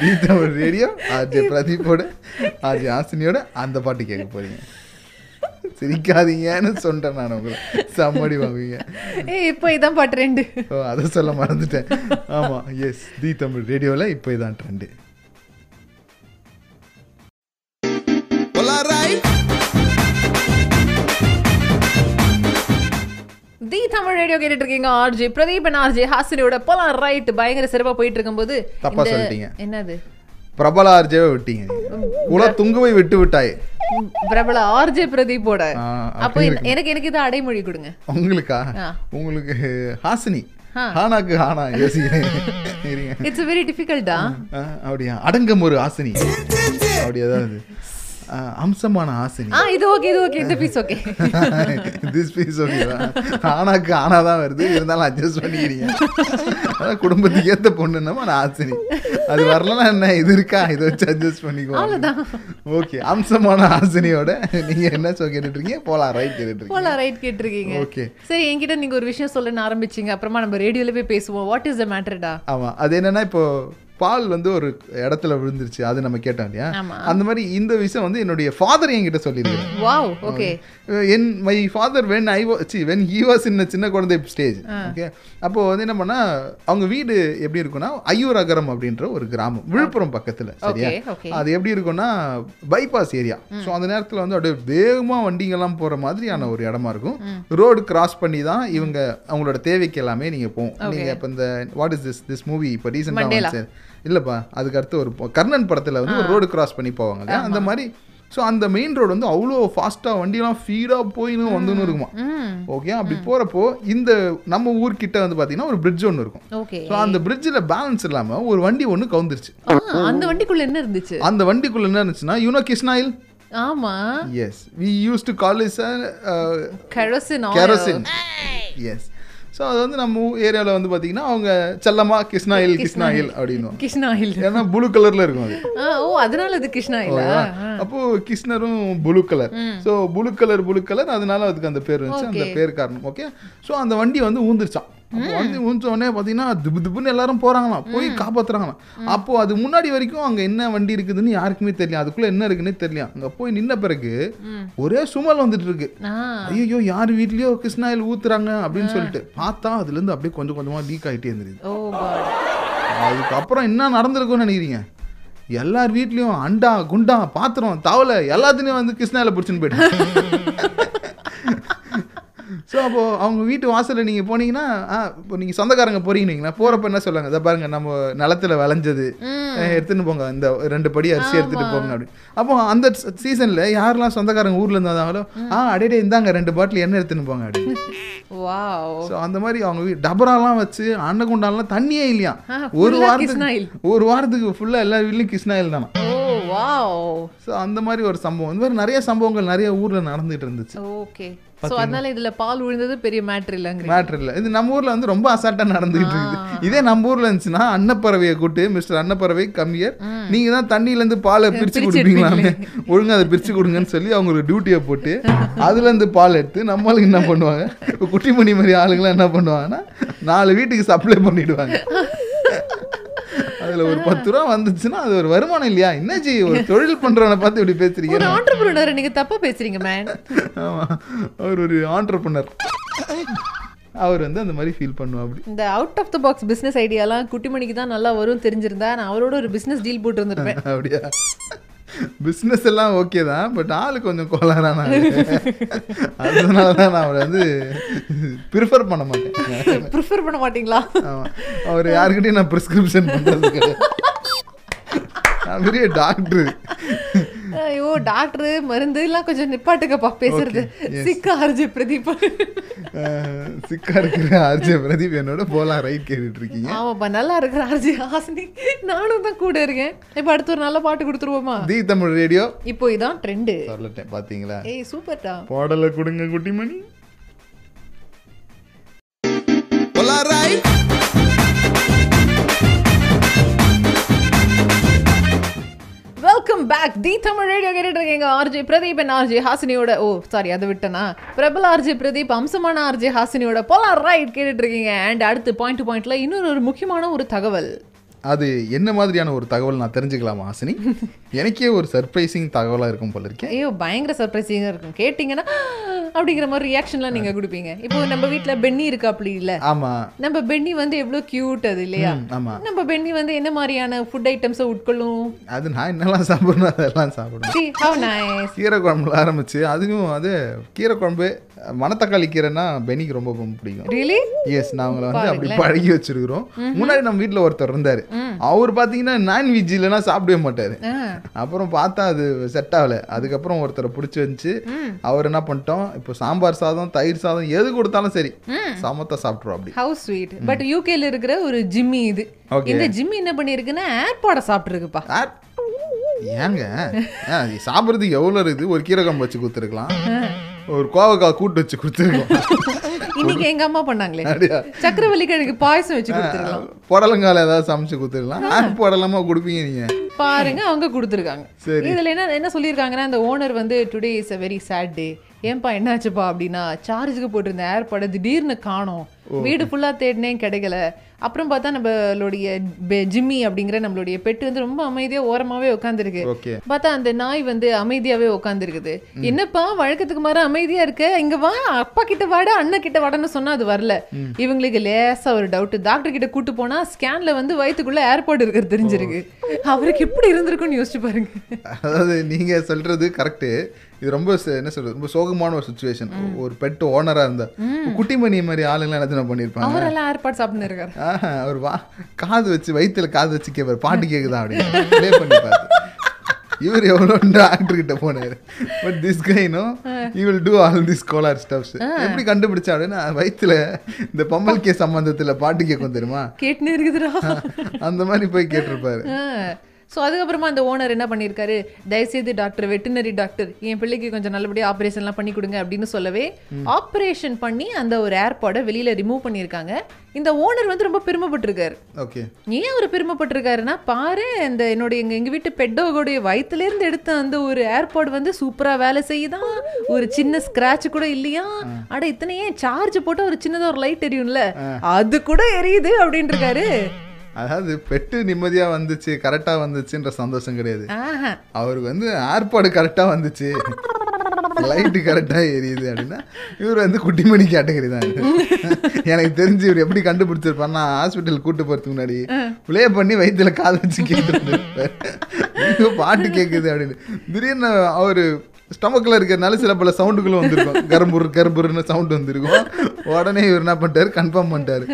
நீ தமிழ் ரேடியோ ஆர்ஜே பிரதீப்போட ஆர்ஜே ஆசினியோட அந்த பாட்டு கேட்க போறீங்க. சிரிக்காதீங்கன்னு சொல்லிட்டேன் நான் உங்களை. சம்மடி வாங்குவீங்க. ஏய் இப்போ இதான் பாட்டு ரெண்டு. ஓ அதை சொல்ல மறந்துட்டேன். ஆமா எஸ் தி தமிழ் ரேடியோவில் இப்போ இதான் ட்ரெண்டு தமிழ் ரேடியோ கேட்டுட்டு இருக்கீங்க ஆர்ஜே பிரதீப் ஆர்ஜே ஹாசினியோட போலாம் ரைட் பயங்கர சிறப்பா போயிட்டு இருக்கும்போது தப்பா சொல்லிட்டீங்க. என்னது? பிரபல ஆர்ஜேவை விட்டீங்க குல துங்குவை விட்டு விட்டாய். பிரபல ஆர்ஜே பிரதீப்போட. அப்போ எனக்கு- எனக்கு இது அடைமொழி கொடுங்க. உங்களுக்கா. உங்களுக்கு ஹாசினி. ஹானாக்கு ஹானா யோசிக்கிறேன். இட்ஸ் வெரி டிஃபிகல்ட்டா அப்படியா? அடங்கம் ஒரு ஆசினி அப்படி ஏதாவது ஆ, அம்சமான ஆசினி ஆ இது ஓகே இது ஓகே இந்த பீஸ் ஓகே திஸ் பீஸ் ஓகேவா ஆனாக்கு ஆனா தான் வருது இருந்தாலும் அட்ஜஸ்ட் பண்ணிக்கிறீங்க அதான் குடும்பத்துக்கு ஏத்த பொண்ணுன்னா நான் ஆசினி அது வரலன்னா என்ன இது இருக்கா இதை வச்சு அட்ஜஸ்ட் பண்ணிக்குவோம் ஓகே அம்சமான ஆசினியோட நீங்க என்ன கேட்டுட்டு இருக்கீங்க போலாம் ரைட் கேட்டுட்டு போலாம் ரைட் கேட்டிருக்கீங்க ஓகே சரி என்கிட்ட நீங்க ஒரு விஷயம் சொல்லணும்னு ஆரம்பிச்சீங்க அப்புறமா நம்ம ரேடியோல போய் பேசுவோம் வாட் இஸ் த மேட்டர்டா ஆமா அது என்னன்னா இப்போ பால் வந்து ஒரு இடத்துல விழுந்துருச்சு அது நம்ம கேட்டோம் இல்லையா. அந்த மாதிரி இந்த விஷயம் வந்து என்னுடைய ஃபாதர் என்கிட்ட சொல்லியிருக்காரு okay N my father when I see when he was in சின்ன குழந்தை ஸ்டேஜ் ஓகே அப்போ வந்து என்ன பண்ணா அவங்க வீடு எப்படி இருக்கும்னா ஐயூர் அகரம் அப்படின்ற ஒரு கிராமம். விழுப்புரம் பக்கத்துல சரியா. அது எப்படி இருக்கும்னா பைபாஸ் ஏரியா ஸோ அந்த நேரத்தில் வந்து அப்படியே வேகமா வண்டிங்கெல்லாம் போற மாதிரியான ஒரு இடமா இருக்கும். ரோடு கிராஸ் பண்ணி தான் இவங்க அவங்களோட தேவைக்கு எல்லாமே நீங்க போகும் நீங்க இப்போ இந்த what is this this movie இப்போ. ரீசெண்டாக இல்லப்பா அதுக்கு அடுத்து ஒரு கர்ணன் படத்துல வந்து ஒரு ரோடு கிராஸ் பண்ணி போவாங்க இல்லையா? அந்த மாதிரி ஸோ அந்த மெயின் ரோடு வந்து அவ்வளோ ஃபாஸ்ட்டாக வண்டியெல்லாம் ஃபீடாக போயின்னு வந்துன்னு இருக்குமா? ஓகே அப்படி போகிறப்போ இந்த நம்ம ஊர்கிட்ட வந்து பார்த்தீங்கன்னா ஒரு பிரிட்ஜ் ஒன்று இருக்கும். ஸோ அந்த பிரிட்ஜில் பேலன்ஸ் இல்லாமல் ஒரு வண்டி ஒன்று கவுந்துருச்சு. அந்த வண்டிக்குள்ள என்ன இருந்துச்சு? அந்த வண்டிக்குள்ள என்ன இருந்துச்சுன்னா யூனோ கிருஷ்ணாயில் ஆமா. Yes we use to call is kerosene kerosene yes so அது வந்து நம்ம ஏரியாவில் வந்து பார்த்தீங்கன்னா அவங்க செல்லமா கிருஷ்ணாயில் கிருஷ்ணாயில் அப்படின்னு கிருஷ்ணா இல்ல ஏன்னா ப்ளூ கலரில் இருக்கும் அது. ஓ அதனால அது கிருஷ்ணா இல்ல அப்போ கிருஷ்ணரும் blue colour so blue colour blue colour அதனால அதுக்கு அந்த பேர் இருந்துச்சு அந்த. பேர் காரணம் ஓகே ஸோ அந்த வண்டி வந்து ஊந்துருச்சான் வண்டி ஊஞ்ச உடனே பார்த்தீங்கன்னா திபு திபுன்னு எல்லாரும் போறாங்களாம். போய் காப்பாத்துறாங்களாம். அப்போ அது முன்னாடி வரைக்கும் அங்க என்ன வண்டி இருக்குதுன்னு யாருக்குமே தெரியல. அதுக்குள்ள என்ன இருக்குன்னே தெரியல. அங்க போய் நின்ன பிறகு ஒரே சுமல் வந்துட்டு இருக்கு. ஐயோ யார் வீட்லயோ கிருஷ்ணாயில் ஊத்துறாங்க அப்படின்னு சொல்லிட்டு. பார்த்தா அதுல இருந்து அப்படியே கொஞ்சம் கொஞ்சமா லீக் ஆயிட்டே இருந்தது. ஓ காட் அதுக்கப்புறம் என்ன நடந்திருக்கும்னு நினைக்கிறீங்க? எல்லார் வீட்லயும் அண்டா குண்டா பாத்திரம் தவளை எல்லாத்தையும் வந்து கிருஷ்ணாயில பிடிச்சின்னு போயிட்டு <laughs> ஸோ அப்போ அவங்க வீட்டு வாசல்ல நீங்க போனீங்கன்னா இப்போ நீங்க சொந்தக்காரங்க போறீங்கன்னா போறப்ப என்ன சொல்லுவாங்க? இதை பாருங்க நம்ம நிலத்துல விளைஞ்சது. எடுத்துன்னு போங்க. இந்த ரெண்டு படி அரிசி எடுத்துட்டு போங்க அப்படி அப்போ அந்த சீசன்ல யாரெல்லாம் சொந்தக்காரங்க ஊர்ல இருந்தாங்களோ ஆ அடேடே இந்தாங்க ரெண்டு பாட்டில் எண்ணெய் எடுத்துன்னு போங்க அப்படின்னு ஸோ அந்த மாதிரி அவங்க டபராலாம் வச்சு அன்னகுண்டாலாம் தண்ணியே இல்லையா? ஒரு வாரத்துக்கு. ஒரு வாரத்துக்கு ஃபுல்லா எல்லா வீட்லயும் கிருஷ்ணாயில் தானா? ஸோ அந்த மாதிரி ஒரு சம்பவம். இந்த மாதிரி நிறைய சம்பவங்கள் நிறைய ஊர்ல நடந்துட்டு இருந்துச்சு. ஓகே. சோ அதனால இதுல பால் விழுந்தது பெரிய மேட்டர் இல்லங்க மேட்ரு இல்லை. இது நம்ம ஊர்ல வந்து ரொம்ப அசால்ட்டா நடந்துகிட்டு இருக்குது. இதே நம்ம ஊர்ல இருந்துச்சுன்னா அன்னப்பறவையை கூட்டு மிஸ்டர் அன்னப்பறவை கம்மியர் நீங்க தான் தண்ணியில இருந்து பாலை பிரிச்சு கொடுப்பீங்களாமே ஒழுங்கா அதை பிரிச்சு கொடுங்கன்னு சொல்லி அவங்களுக்கு டியூட்டியை போட்டு அதுல இருந்து பால் எடுத்து நம்மளுக்கு என்ன பண்ணுவாங்க? இப்போ குட்டிமணி மாதிரி ஆளுங்களாம் என்ன பண்ணுவாங்கன்னா நாலு வீட்டுக்கு சப்ளை பண்ணிடுவாங்க. அதுல ஒரு பத்து ரூபா வந்துச்சுன்னா அது ஒரு வருமானம் இல்லையா? என்னாச்சு ஒரு தொழில் பண்றவனை பார்த்து இப்படி பேசுறீங்க? ஒரு ஆண்டர்பிரினர் நீங்க தப்பா பேசுறீங்க மேன் ஆமா. அவர் ஒரு ஆண்டர்பனர் அவர் வந்து அந்த மாதிரி ஃபீல் பண்ணுவா அப்படி. இந்த out of the box business ஐடியாலாம் குட்டிமணிக்கு தான் நல்லா வரும் தெரிஞ்சிருந்தா நான் அவரோட ஒரு பிசினஸ் டீல் போட்டு இருந்திருப்பேன் அப்படியா? பிஸ்னஸ் எல்லாம் ஓகே தான் பட் ஆளு கொஞ்சம் கோளாறான ஆளு. அதனால தான் நான் அவரை வந்து ப்ரிஃபர் பண்ண மாட்டேன். ப்ரிஃபர் பண்ண மாட்டீங்களா? ஆமா. அவர் யாருக்கிட்டையும் நான் ப்ரிஸ்கிரிப்ஷன் பண்ணுறது கிடையாது. நான் பெரிய டாக்டர் ஐயோ டாக்டர் மருந்து எல்லாம் கொஞ்சம் நிப்பாட்டுக்கப்பா பேசுறது. சிக்கா அர்ஜி பிரதீப். சிக்கா இருக்கிற ஆர்ஜே பிரதீப் என்னோட போலாம் ரைட் கேட்டுட்டு இருக்கீங்க. ஆமாப்பா நல்லா இருக்கிற அர்ஜி ஹாசினி. நானும் தான் கூட இருக்கேன். இப்போ அடுத்து ஒரு நல்ல பாட்டு கொடுத்துருவோமா? The Tamil radio. இப்போ இதான் ட்ரெண்டு சொல்லட்டேன் பாத்தீங்களா? ஏய் சூப்பர்டா. பாடலை கொடுங்க Kuttimani. Welcome back the Tamil radio கேட்டுட்டு இருக்கீங்க. ஆர்ஜே பிரதீப் அண்ட் ஆர்ஜே ஹாசினியோட ஓ சாரி அதை விட்டனா? பிரபல ஆர்ஜே பிரதீப் அம்சமான ஆர்ஜே ஹாசினியோட போலார் ரைட் கேட்டுட்டு இருக்கீங்க. அண்ட் அடுத்து பாயிண்ட் டு பாயிண்ட்ல இன்னொரு ஒரு முக்கியமான ஒரு தகவல். அது என்ன மாதிரியான ஒரு தகவல் நான் தெரிஞ்சுக்கலாமா ஹாசினி <laughs> எனக்கே ஒரு சர்ப்ரைசிங் தகவலாக இருக்கும் போல இருக்கேன் ஐயோ பயங்கர சர்ப்ரைசிங்காக இருக்கும். கேட்டிங்கன்னா <gasps> அப்படிங்கிற மாதிரி ரியாக்ஷன்லாம் நீங்க கொடுப்பீங்க. இப்போ நம்ம வீட்ல பென்னி இருக்கா அப்படி இல்ல? ஆமா. நம்ம பென்னி வந்து எவ்வளோ கியூட் அது இல்லையா? ம், ஆமா. நம்ம பென்னி வந்து என்ன மாதிரியான ஃபுட் ஐட்டம்ஸை உட்கொள்ளும்? அது நான் என்னெல்லாம் சாப்பிடணும் அதெல்லாம் nice. கீரை குழம்புல ஆரம்பிச்சு அதுவும் அது கீரை குழம்பு மணத்தக்காளி கீரைன்னா பெனிக்கு ரொம்ப ரொம்ப பிடிக்கும். Really? எஸ் நான் அவங்கள வந்து அப்படி பழகி வச்சிருக்கிறோம். முன்னாடி நம்ம வீட்ல ஒருத்தர் இருந்தாரு. அவர் பாத்தீங்கன்னா நான்வெஜ் இல்லைன்னா சாப்பிடவே மாட்டாரு. அப்புறம் பார்த்தா அது செட் ஆகல. அதுக்கப்புறம் ஒருத்தரை பிடிச்சி வந்துச்சு. அவர் என்ன பண்ணிட்டோம் இப்போ சாம்பார் சாதம் தயிர் சாதம் எது கொடுத்தாலும் சரி சமத்தா சாப்பிட்ருவோம் அப்படி. How sweet. பட் யூகேல இருக்கிற ஒரு ஜிம்மி இது. இந்த ஜிம்மி என்ன பண்ணிருக்குன்னா ஏர்பாட சாப்பிட்டுருக்குப்பா. ஆ, ஏங்க சாப்பிட்றதுக்கு எவ்வளோ இருக்குது? ஒரு கீரை குழம்பு வச்சு கொடுத்துருக்கலாம். ஒரு கோவக்காய் கூட்டு வச்சு கொடுத்துருக்கோம் இன்னைக்கு எங்க அம்மா பண்ணாங்களே? சக்கரவள்ளி கிழங்கு பாயசம் வச்சு கொடுத்துருக்கலாம். புடலங்கால ஏதாவது சமைச்சு கொடுத்துருக்கலாம். புடலமா கொடுப்பீங்க நீங்க? பாருங்க அவங்க கொடுத்துருக்காங்க. சரி. இதுல என்ன என்ன சொல்லியிருக்காங்கன்னா இந்த ஓனர் வந்து today is a very sad day ஏன்பா என்னாச்சுப்பா? அப்படின்னா சார்ஜுக்கு போட்டிருந்த ஏர்பாடை திடீர்னு காணோம். வீடு ஃபுல்லா தேடினேன் கிடைக்கல. அப்புறம் பார்த்தா நம்மளுடைய ஜிம்மி அப்படிங்கிற நம்மளுடைய பெட்டு வந்து ரொம்ப அமைதியா ஓரமாவே உட்காந்துருக்கு பார்த்தா அந்த நாய் வந்து அமைதியாவே உட்காந்துருக்குது என்னப்பா வழக்கத்துக்கு மாற அமைதியா இருக்க? இங்க வா அப்பா கிட்ட வாடா அண்ணன் கிட்ட வாடான்னு சொன்னா அது வரல. இவங்களுக்கு லேசா ஒரு டவுட் டாக்டர் கிட்ட கூட்டு போனா ஸ்கேன்ல வந்து வயித்துக்குள்ள ஏர்போர்ட் இருக்கிறது தெரிஞ்சிருக்கு. அவருக்கு எப்படி இருந்திருக்கும்னு யோசிச்சு பாருங்க. அதாவது நீங்க சொல்றது கரெக்ட் இது ரொம்ப என்ன சொல்றது? ரொம்ப சோகமான ஒரு சுச்சுவேஷன் ஒரு பெட் ஓனரா இருந்தா. குட்டிமணி மாதிரி ஆளுங்களாம் என்ன பண்ணிருப்பாங்க? அவரெல்லாம் ஏர்பாட் சாப்பிட்டு இருக்காரு. அவர் வா காது வச்சு வயித்துல காது வச்சு கேட்பாரு பாட்டு கேக்குதா அப்படின்னு. ப்ளே பண்ணி பார்த்து. இவர் எவ்வளோ ஆக்டர் கிட்ட போனாரு. But this கைனோ you will do all this Kolar stuffs எப்படி கண்டுபிடிச்சா அப்படின்னா வயித்துல இந்த பம்மல் கே சம்பந்தத்துல பாட்டு கேட்கும் தெரியுமா? கேட்டுன்னு இருக்குதுடா. அந்த மாதிரி போய் கேட்டிருப்பாரு. ஸோ அதுக்கப்புறமா அந்த ஓனர் என்ன பண்ணியிருக்காரு தயவுசெய்து டாக்டர் வெட்டினரி டாக்டர் என் பிள்ளைக்கு கொஞ்சம் நல்லபடியாக ஆப்ரேஷன்லாம் பண்ணி கொடுங்க அப்படின்னு சொல்லவே ஆப்ரேஷன் பண்ணி அந்த ஒரு ஏர்பாடை வெளியில ரிமூவ் பண்ணியிருக்காங்க. இந்த ஓனர் வந்து ரொம்ப பெருமைப்பட்டிருக்காரு. ஓகே. ஏன் அவர் பெருமைப்பட்டிருக்காருன்னா பாரு இந்த என்னுடைய எங்க எங்க வீட்டு பெட்டோகோடைய வயித்துல இருந்து எடுத்த அந்த ஒரு ஏர்பாட் வந்து சூப்பரா வேலை செய்யுதான் ஒரு சின்ன ஸ்கிராட்ச் கூட இல்லையா? அட இத்தனை ஏன் சார்ஜ் போட்டு ஒரு சின்னதா ஒரு லைட் எரியும்ல. அது கூட எரியுது அப்படின்ட்டு இருக்காரு அதாவது பெட்டு நிம்மதியா வந்துச்சு கரெக்டா வந்துச்சுன்ற சந்தோஷம் கிடையாது. அவருக்கு வந்து ஏர்பாடு கரெக்டா வந்துச்சு. லைட்டு கரெக்டா எரியுது அப்படின்னா இவர் வந்து குட்டிமணி கேட்டகரி தான். எனக்கு தெரிஞ்சு இவர் எப்படி கண்டுபிடிச்சிருப்பாருன்னா ஹாஸ்பிட்டல் கூட்டு போறதுக்கு முன்னாடி ப்ளே பண்ணி வயித்துல கால் வச்சு கேட்டு பாட்டு கேக்குது அப்படின்னு. திடீர்னு அவரு ஸ்டமக்கில் இருக்கிறதுனால சில பல சவுண்டுகளும் வந்திருக்கும். கரும்புரு கரும்புருன்னு சவுண்டு வந்திருக்கும். உடனே இவர் என்ன பண்ணிட்டாரு? கன்ஃபார்ம் பண்ணிட்டாரு.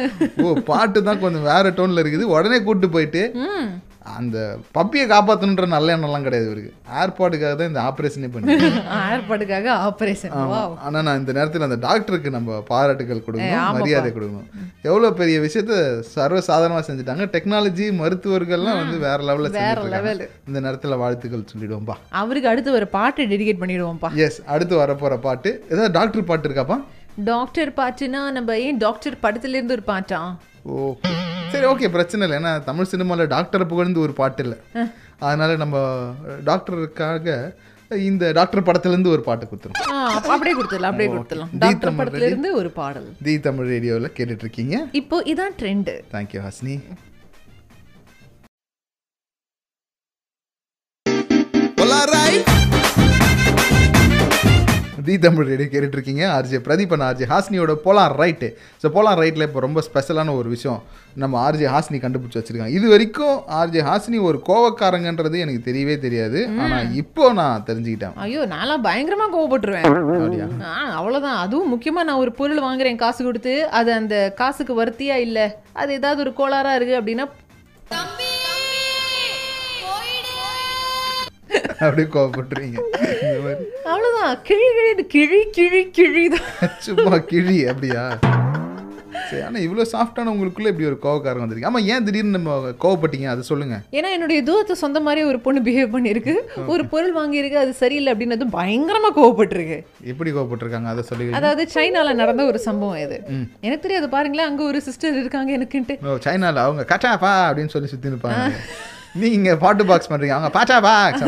ஓ பாட்டு தான் கொஞ்சம் வேற டோன்ல இருக்குது. உடனே கூட்டு போயிட்டு அந்த பப்பியை காப்பாற்றணுன்ற நல்ல எண்ணம்லாம் கிடையாது இவருக்கு. ஏர்பாடுக்காக தான் இந்த ஆப்ரேஷனே பண்ணி ஏர்பாடுக்காக ஆபரேஷன் வாவ் ஆனா நான் இந்த நேரத்தில் அந்த டாக்டருக்கு நம்ம பாராட்டுகள் கொடுக்கணும். மரியாதை கொடுக்கணும். எவ்வளவு பெரிய விஷயத்த சர்வ சாதாரணமா செஞ்சுட்டாங்க. டெக்னாலஜி மருத்துவர்கள்லாம் வந்து வேற லெவல்ல level. இந்த நேரத்துல வாழ்த்துக்கள் சொல்லிடுவோம்பா. அவருக்கு அடுத்து ஒரு பாட்டு டெடிகேட் பண்ணிடுவோம்ப்பா எஸ் அடுத்து வரப்போற பாட்டு. ஏதாவது டாக்டர் பாட்டு இருக்காப்பா? டாக்டர் பாட்டுனா நம்ம ஏன் டாக்டர் படத்துல இருந்து ஒரு பாட்டா? ஓகே. சரி ஓகே பிரச்சனை இல்லை. ஏன்னா தமிழ் சினிமாவில் டாக்டரை புகழ்ந்து ஒரு பாட்டு இல்லை. அதனால நம்ம டாக்டருக்காக இந்த டாக்டர் படத்துலேருந்து ஒரு பாட்டு அப்ப அப்படியே கொடுத்துடலாம் அப்படியே கொடுத்துடலாம். தி டாக்டர் தமிழ் படத்துல இருந்து ஒரு பாடல். தி தமிழ் ரேடியோவில் கேட்டுட்டு இருக்கீங்க இப்போ இதான் trend thank you Hasini. The Tamil radio கேட்டுட்டு இருக்கீங்க ஆர்ஜே பிரதீபன் ஆர்ஜே ஹாஸ்னியோட போலாம் ரைட்டு. ஸோ போலாம் ரைட்டில் இப்போ ரொம்ப ஸ்பெஷலான ஒரு விஷயம் நம்ம ஆர்ஜே ஹாஸ்னி கண்டுபிடிச்சி வச்சிருக்காங்க. இது வரைக்கும் ஆர்ஜே ஹாஸ்னி ஒரு கோவக்காரங்கன்றது எனக்கு தெரியவே தெரியாது. ஆனால் இப்போ நான் தெரிஞ்சுக்கிட்டேன். ஐயோ நான்லாம் பயங்கரமா கோவப்பட்டுருவேன். அவ்வளவுதான். அதுவும் முக்கியமா நான் ஒரு பொருள் வாங்குறேன் காசு கொடுத்து அது அந்த காசுக்கு வர்த்தியா இல்ல? அது ஏதாவது ஒரு கோளாறா இருக்கு அப்படின்னா அப்படியே மாதிரி. அவ்வளவுதான். கிழி கிழி கிழி கிழி கிழி தான். சும்மா கிழி அப்படியா? சரி ஆனால் இவ்வளோ சாஃப்டான உங்களுக்குள்ள இப்படி ஒரு கோவக்காரங்க வந்திருக்கு ஆமாம் ஏன் திடீர்னு நம்ம கோவப்பட்டீங்க? அதை சொல்லுங்க. ஏன்னா என்னுடைய தூரத்தை சொந்த மாதிரி ஒரு பொண்ணு பிஹேவ் பண்ணிருக்கு. ஒரு பொருள் வாங்கியிருக்கு அது சரியில்லை அப்படின்னது பயங்கரமா கோவப்பட்டிருக்கு. எப்படி கோவப்பட்டிருக்காங்க? அதை சொல்லுங்க. அதாவது சைனால நடந்த ஒரு சம்பவம் இது. எனக்கு தெரியாது பாருங்களேன் அங்க ஒரு சிஸ்டர் இருக்காங்க எனக்குன்ட்டு. ஓ சைனால? அவங்க கட்டாப்பா அப்படின்னு சொல்லி சுற்றி நிற்பாங்க நீங்க பாட்டு பாக்ஸ் பண்றீங்க. அவங்க பாட்டா பாக்ஸ்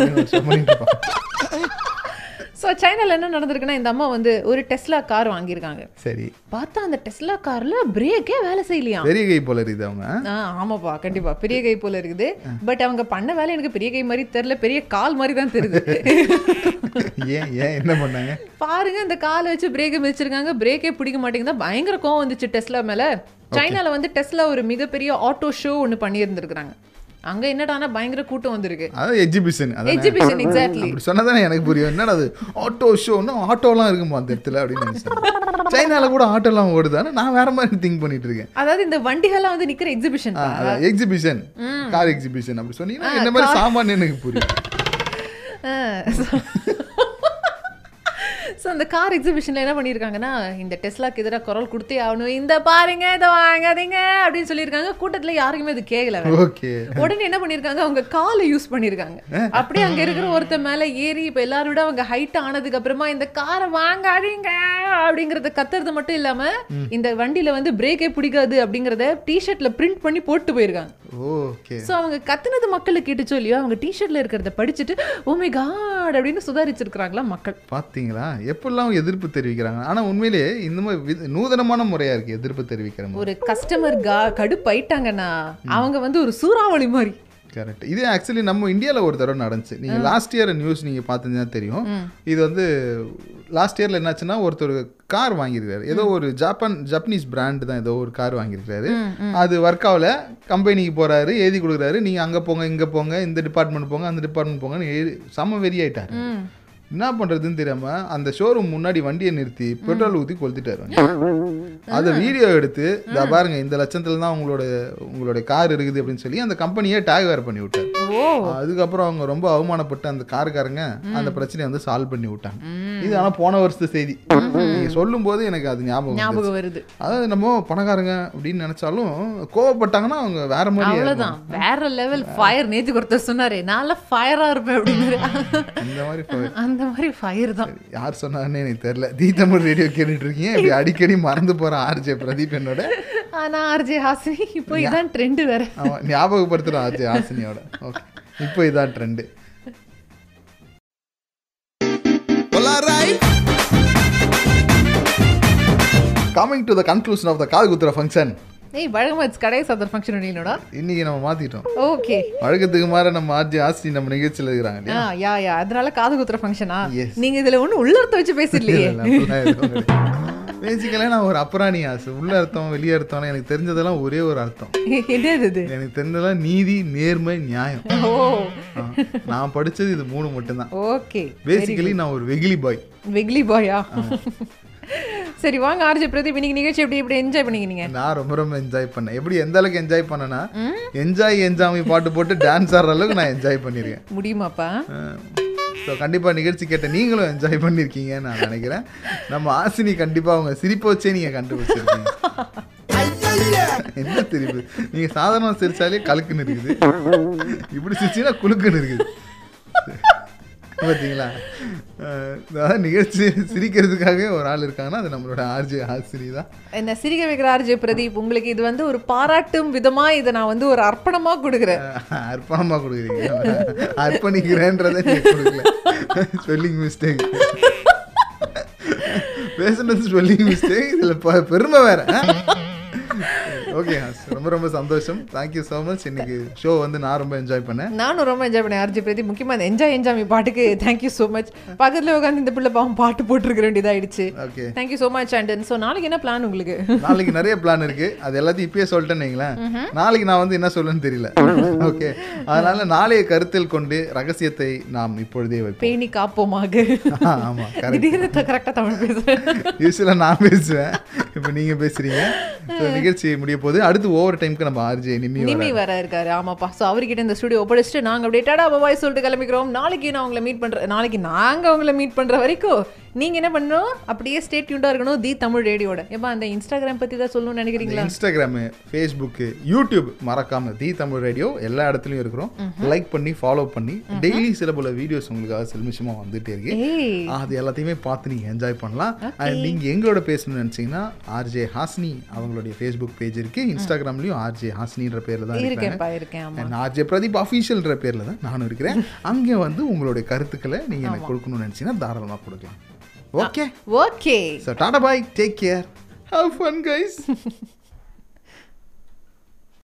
ஸோ சைனால என்ன நடந்திருக்குன்னா இந்த அம்மா வந்து ஒரு டெஸ்லா கார் வாங்கியிருக்காங்க. சரி. பார்த்தா அந்த டெஸ்லா கார்ல பிரேக்கே வேலை செய்யலையாம் பெரிய கை போல இருக்குது அவங்க. ஆ ஆமாப்பா கண்டிப்பா. பெரிய கை போல இருக்குது. பட் அவங்க பண்ண வேலை எனக்கு பெரிய கை மாதிரி தெரியல. பெரிய கால் மாதிரி தான் தெரியுது. ஏன் ஏன் என்ன பண்ணாங்க? பாருங்க இந்த காலை வச்சு பிரேக்கை மிதிச்சிருக்காங்க. பிரேக்கே பிடிக்க மாட்டேங்குதா. பயங்கர கோவம் வந்துச்சு டெஸ்லா மேல. சைனால வந்து டெஸ்லா ஒரு மிகப்பெரிய ஆட்டோ ஷோ ஒன்று பண்ணியிருந்திருக்கிறாங்க. அங்க என்னடானா பயங்கர கூட்டம் வந்திருக்கு. அதாவது எக்ஸிபிஷன் அதான்? எக்ஸிபிஷன் எக்ஸாக்ட்லி அப்படி சொன்னதானே எனக்கு புரியும். என்னடா அது? ஆட்டோ ஷோன்னா ஆட்டோலாம் இருக்குமா அந்த இடத்துல அப்படின்னு நினைச்சேன். சைனால கூட ஆட்டோலாம் ஓடுதானே நான் வேற மாதிரி திங்க் பண்ணிட்டு இருக்கேன். அதாவது இந்த வண்டிகள்லாம் வந்து நிக்கிற எக்ஸிபிஷன் எக்ஸிபிஷன் கார் எக்ஸிபிஷன் அப்படி சொன்னீங்கன்னா என்ன மாதிரி சாமான் எனக்கு புரியும். ஸோ அந்த கார் எக்ஸிபிஷனில் என்ன பண்ணியிருக்காங்கன்னா இந்த டெஸ்லாக்கு எதிராக குரல் கொடுத்தே ஆகணும். இந்த பாருங்க இதை வாங்காதீங்க அப்படின்னு சொல்லியிருக்காங்க. கூட்டத்தில் யாருக்குமே அது கேட்கல உடனே என்ன பண்ணியிருக்காங்க அவங்க காலை யூஸ் பண்ணியிருக்காங்க. அப்படியே அங்க இருக்கிற ஒருத்தன் மேல ஏறி இப்ப எல்லாரும் விட அவங்க ஹைட் ஆனதுக்கு அப்புறமா இந்த காரை வாங்காதீங்க அப்படிங்கறத கத்துறது மட்டும் இல்லாம இந்த வண்டியில வந்து பிரேக்கே பிடிக்காது அப்படிங்கறத டிஷர்ட்ல பிரிண்ட் பண்ணி போட்டு போயிருக்காங்க. ஓகே. சோ அவங்க கத்துனது மக்களுக்கு கேட்டுச்சோ இல்லையோ அவங்க டிஷர்ட்ல இருக்கிறத படிச்சுட்டு ஓமே காட் அப்படின்னு சுதாரிச்சிருக்கிறாங்களா மக்கள்? பாத்தீங்களா? எப்படிலாம் எதிர்ப்பு தெரிவிக்கிறாங்க? ஆனா உண்மையிலேயே இந்த மாதிரி நூதனமான முறையா இருக்கு எதிர்ப்பு தெரிவிக்கிற ஒரு கஸ்டமர் கா கடுப்பாயிட்டாங்கன்னா அவங்க வந்து ஒரு சூறாவளி மாதிரி. கரெக்ட் இது ஆக்சுவலி நம்ம இந்தியாவில் ஒரு தடவை நடந்துச்சு. நீங்கள் லாஸ்ட் இயர் நியூஸ் நீங்கள் பார்த்தீங்கன்னா தெரியும். இது வந்து லாஸ்ட் இயரில் என்னாச்சுன்னா ஒருத்தர் கார் வாங்கியிருக்காரு. ஏதோ ஒரு ஜப்பான் ஜப்பனீஸ் பிராண்ட் தான் ஏதோ ஒரு கார் வாங்கியிருக்காரு. அது ஒர்க் ஆகல. கம்பெனிக்கு போறாரு எழுதி கொடுக்குறாரு. நீங்கள் அங்கே போங்க இங்கே போங்க இந்த டிபார்ட்மெண்ட் போங்க அந்த டிபார்ட்மெண்ட் போங்கன்னு செம்ம வெறி ஆயிட்டாரு என்ன பண்றதுன்னு தெரியாம அந்த ஷோரூம் முன்னாடி வண்டியை நிறுத்தி பெட்ரோல் ஊற்றி கொளுத்திட்டாரு. அதை வீடியோ எடுத்து இந்த பாருங்க இந்த லட்சத்துல தான் உங்களோட உங்களுடைய கார் இருக்குது அப்படின்னு சொல்லி அந்த கம்பெனியே டேக் வேர் பண்ணி விட்டாரு. அதுக்கப்புறம் அவங்க ரொம்ப அவமானப்பட்டு அந்த காருக்காரங்க அந்த பிரச்சனையை வந்து சால்வ் பண்ணி விட்டாங்க. இது ஆனா போன வருஷத்து செய்தி. நீங்க சொல்லும் போது எனக்கு அது ஞாபகம் வருது. அதாவது நம்ம பணக்காரங்க அப்படின்னு நினைச்சாலும் கோவப்பட்டாங்கன்னா அவங்க வேற மாதிரி அவ்வளவுதான். வேற லெவல் ஃபயர் நேத்து ஒருத்தர் சொன்னாரு நான்ல ஃபயரா இருப்பேன் அப்படின்னு இந்த மாதிரி fire. அந்த மாதிரி ஃபயர் தான். யார் சொன்னாருன்னு எனக்கு தெரியல. தி தமிழ் ரேடியோ கேட்டுட்டு இருக்கீங்க இப்படி <laughs> அடிக்கடி மறந்து போற ஆர்ஜே பிரதீப் என்னோட. ஆனா ஆர்ஜே ஹாசினி. இப்போ இதான் ட்ரெண்ட் வேற. ஞாபகப்படுத்துறான் ஆர்ஜே ஹாசினியோட. ஓகே இப்போ இதான் trend coming to the conclusion of the காது குத்துற ஃபங்க்ஷன் ஏய் வழக்கமா கடை சதர் ஃபங்க்ஷன் நீனோட இன்னைக்கு நம்ம மாத்திட்டோம். ஓகே வழக்கத்துக்கு மாற நம்ம ஆர்ஜி ஆஸ்தி நம்ம நிகழ்ச்சியில் இருக்கிறாங்க ஆ யா யா. அதனால காது குத்துற ஃபங்க்ஷனா. நீங்க இதுல ஒண்ணு உள்ளர்த்த வச்சு பேசிடலையே. பேசிக்கல நான் ஒரு அப்புறாணி ஆசை. உள்ள அர்த்தம் வெளியே அர்த்தம் எனக்கு தெரிஞ்சதெல்லாம் ஒரே ஒரு அர்த்தம். என்னது எனக்கு தெரிஞ்சதெல்லாம் நீதி நேர்மை நியாயம். ஓ. நான் படிச்சது இது மூணு மட்டும்தான். ஓகே பேசிக்கலி நான் ஒரு வெகிலி பாய். வெக்லி பாயா? சரி வாங்க ஆர்ஜே பிரதீப் இன்னைக்கு நிகழ்ச்சி எப்படி? எப்படி என்ஜாய் பண்ணிக்கினீங்க நான் ரொம்ப ரொம்ப என்ஜாய் பண்ணேன். எப்படி எந்த அளவுக்கு என்ஜாய் பண்ணேன்னா என்ஜாய் என்ஜாமி பாட்டு போட்டு டான்ஸ் ஆடுற அளவுக்கு நான் என்ஜாய் பண்ணியிருக்கேன் முடியுமாப்பா? ஸோ கண்டிப்பாக நிகழ்ச்சி கேட்ட நீங்களும் என்ஜாய் பண்ணியிருக்கீங்கன்னு நான் நினைக்கிறேன். நம்ம ஆசினி கண்டிப்பாக அவங்க சிரிப்பை வச்சே நீங்கள் கண்டுபிடிச்சிருக்கீங்க. என்ன சிரிப்பு? நீங்கள் சாதாரண சிரிச்சாலே கலுக்குன்னு இருக்குது. இப்படி சிரிச்சீங்கன்னா குலுக்குன்னு இருக்குது. பார்த்தீங்களா அதாவது நிகழ்ச்சி சிரிக்கிறதுக்காகவே ஒரு ஆள் இருக்காங்கன்னா அது நம்மளோட ஆர்ஜி ஆசினி தான். என்ன சிரிக்க வைக்கிற ஆர்ஜே பிரதீப் உங்களுக்கு இது வந்து ஒரு பாராட்டும் விதமா இதை நான் வந்து ஒரு அர்ப்பணமா கொடுக்குறேன். அர்ப்பணமாக கொடுக்குறீங்க. அர்ப்பணிக்கிறேன்றதை கொடுக்கல. Spelling mistake. பேசுனது ஸ்பெல்லிங் மிஸ்டேக் இதில் பெருமை வேற. ஓகே ரொம்ப ரொம்ப சந்தோஷம். தேங்க்யூ ஸோ மச் இன்னைக்கு ஷோ வந்து நான் ரொம்ப என்ஜாய் பண்ணேன். நானும் ரொம்ப என்ஜாய் பண்ணேன் ஆர்ஜி பிரதி முக்கியமாக அந்த என்ஜாய் என்ஜாய் பாட்டுக்கு தேங்க்யூ ஸோ மச் பக்கத்தில் உட்காந்து இந்த பிள்ளை பாவம் பாட்டு போட்டுருக்க வேண்டியதாயிடுச்சு okay thank you so much and so நாளைக்கு என்ன பிளான் உங்களுக்கு? நாளைக்கு நிறைய பிளான் இருக்கு. அது எல்லாத்தையும் இப்பயே சொல்லிட்டேன்னு வைங்களேன். நாளைக்கு நான் வந்து என்ன சொல்லுன்னு தெரியல. ஓகே அதனால நாளைய கருத்தில் கொண்டு ரகசியத்தை நாம் இப்பொழுதே வைப்போம். பேணி காப்போமாக. ஆமா கரெக்டாக தமிழ் யூஸ்வலாக நான் பேசுவேன். இப்போ நீங்க பேசுறீங்க. நிகழ்ச்சி முடிய போகுது. அடுத்து ஓவர் டைம்க்கு நம்ம ஆர்ஜே நிம்மி நிமி வர இருக்காரு. ஆமாப்பா. ஸோ அவர்கிட்ட இந்த ஸ்டுடியோ ஒப்படைச்சிட்டு நாங்கள் அப்படியே டாடா பாய் சொல்லிட்டு கிளம்பிக்கிறோம். நாளைக்கு நான் உங்களை மீட் பண்ணுறேன் நாளைக்கு நாங்கள் உங்களை மீட் பண்ணுற வரைக்கும் நீங்கள் என்ன பண்ணணும்? அப்படியே ஸ்டேட் டியூண்டாக இருக்கணும். தி தமிழ் ரேடியோட. ஏப்பா அந்த இன்ஸ்டாகிராம் பற்றி தான் சொல்லணும்னு நினைக்கிறீங்களா? இன்ஸ்டாகிராமு ஃபேஸ்புக்கு யூடியூப் மறக்காம தி தமிழ் ரேடியோ எல்லா இடத்துலையும் இருக்கிறோம். லைக் பண்ணி ஃபாலோ பண்ணி டெய்லி சில பல வீடியோஸ் உங்களுக்காக செல்மிஷமாக வந்துட்டே இருக்கு. அது எல்லாத்தையுமே பார்த்து நீங்கள் என்ஜாய் பண்ணலாம். அண்ட் நீங்கள் எங்களோட பேசணும்னு நினச்சிங்கன்னா ஆர்ஜே ஹாஸ்னி அவங்களுடைய ஃபேஸ்புக் பேஜ் இருக்கு. இன்ஸ்டாகிராம்லையும் ஆர்ஜே ஹாஸ்னின்ற பேரில் தான் இருக்கேன் ஆர்ஜே பிரதீப் அஃபீஷியல்ன்ற பேரில் தான் நானும் இருக்கிறேன். <laughs> அங்கே வந்து உங்களுடைய கருத்துக்களை நீங்கள் எனக்கு கொடுக்கணும்னு நினச்சிங்கன்னா தாராளமாக கொடுக்கலாம். Okay. Ah, okay. So, Tata bye. Take care. Have fun, guys. <laughs>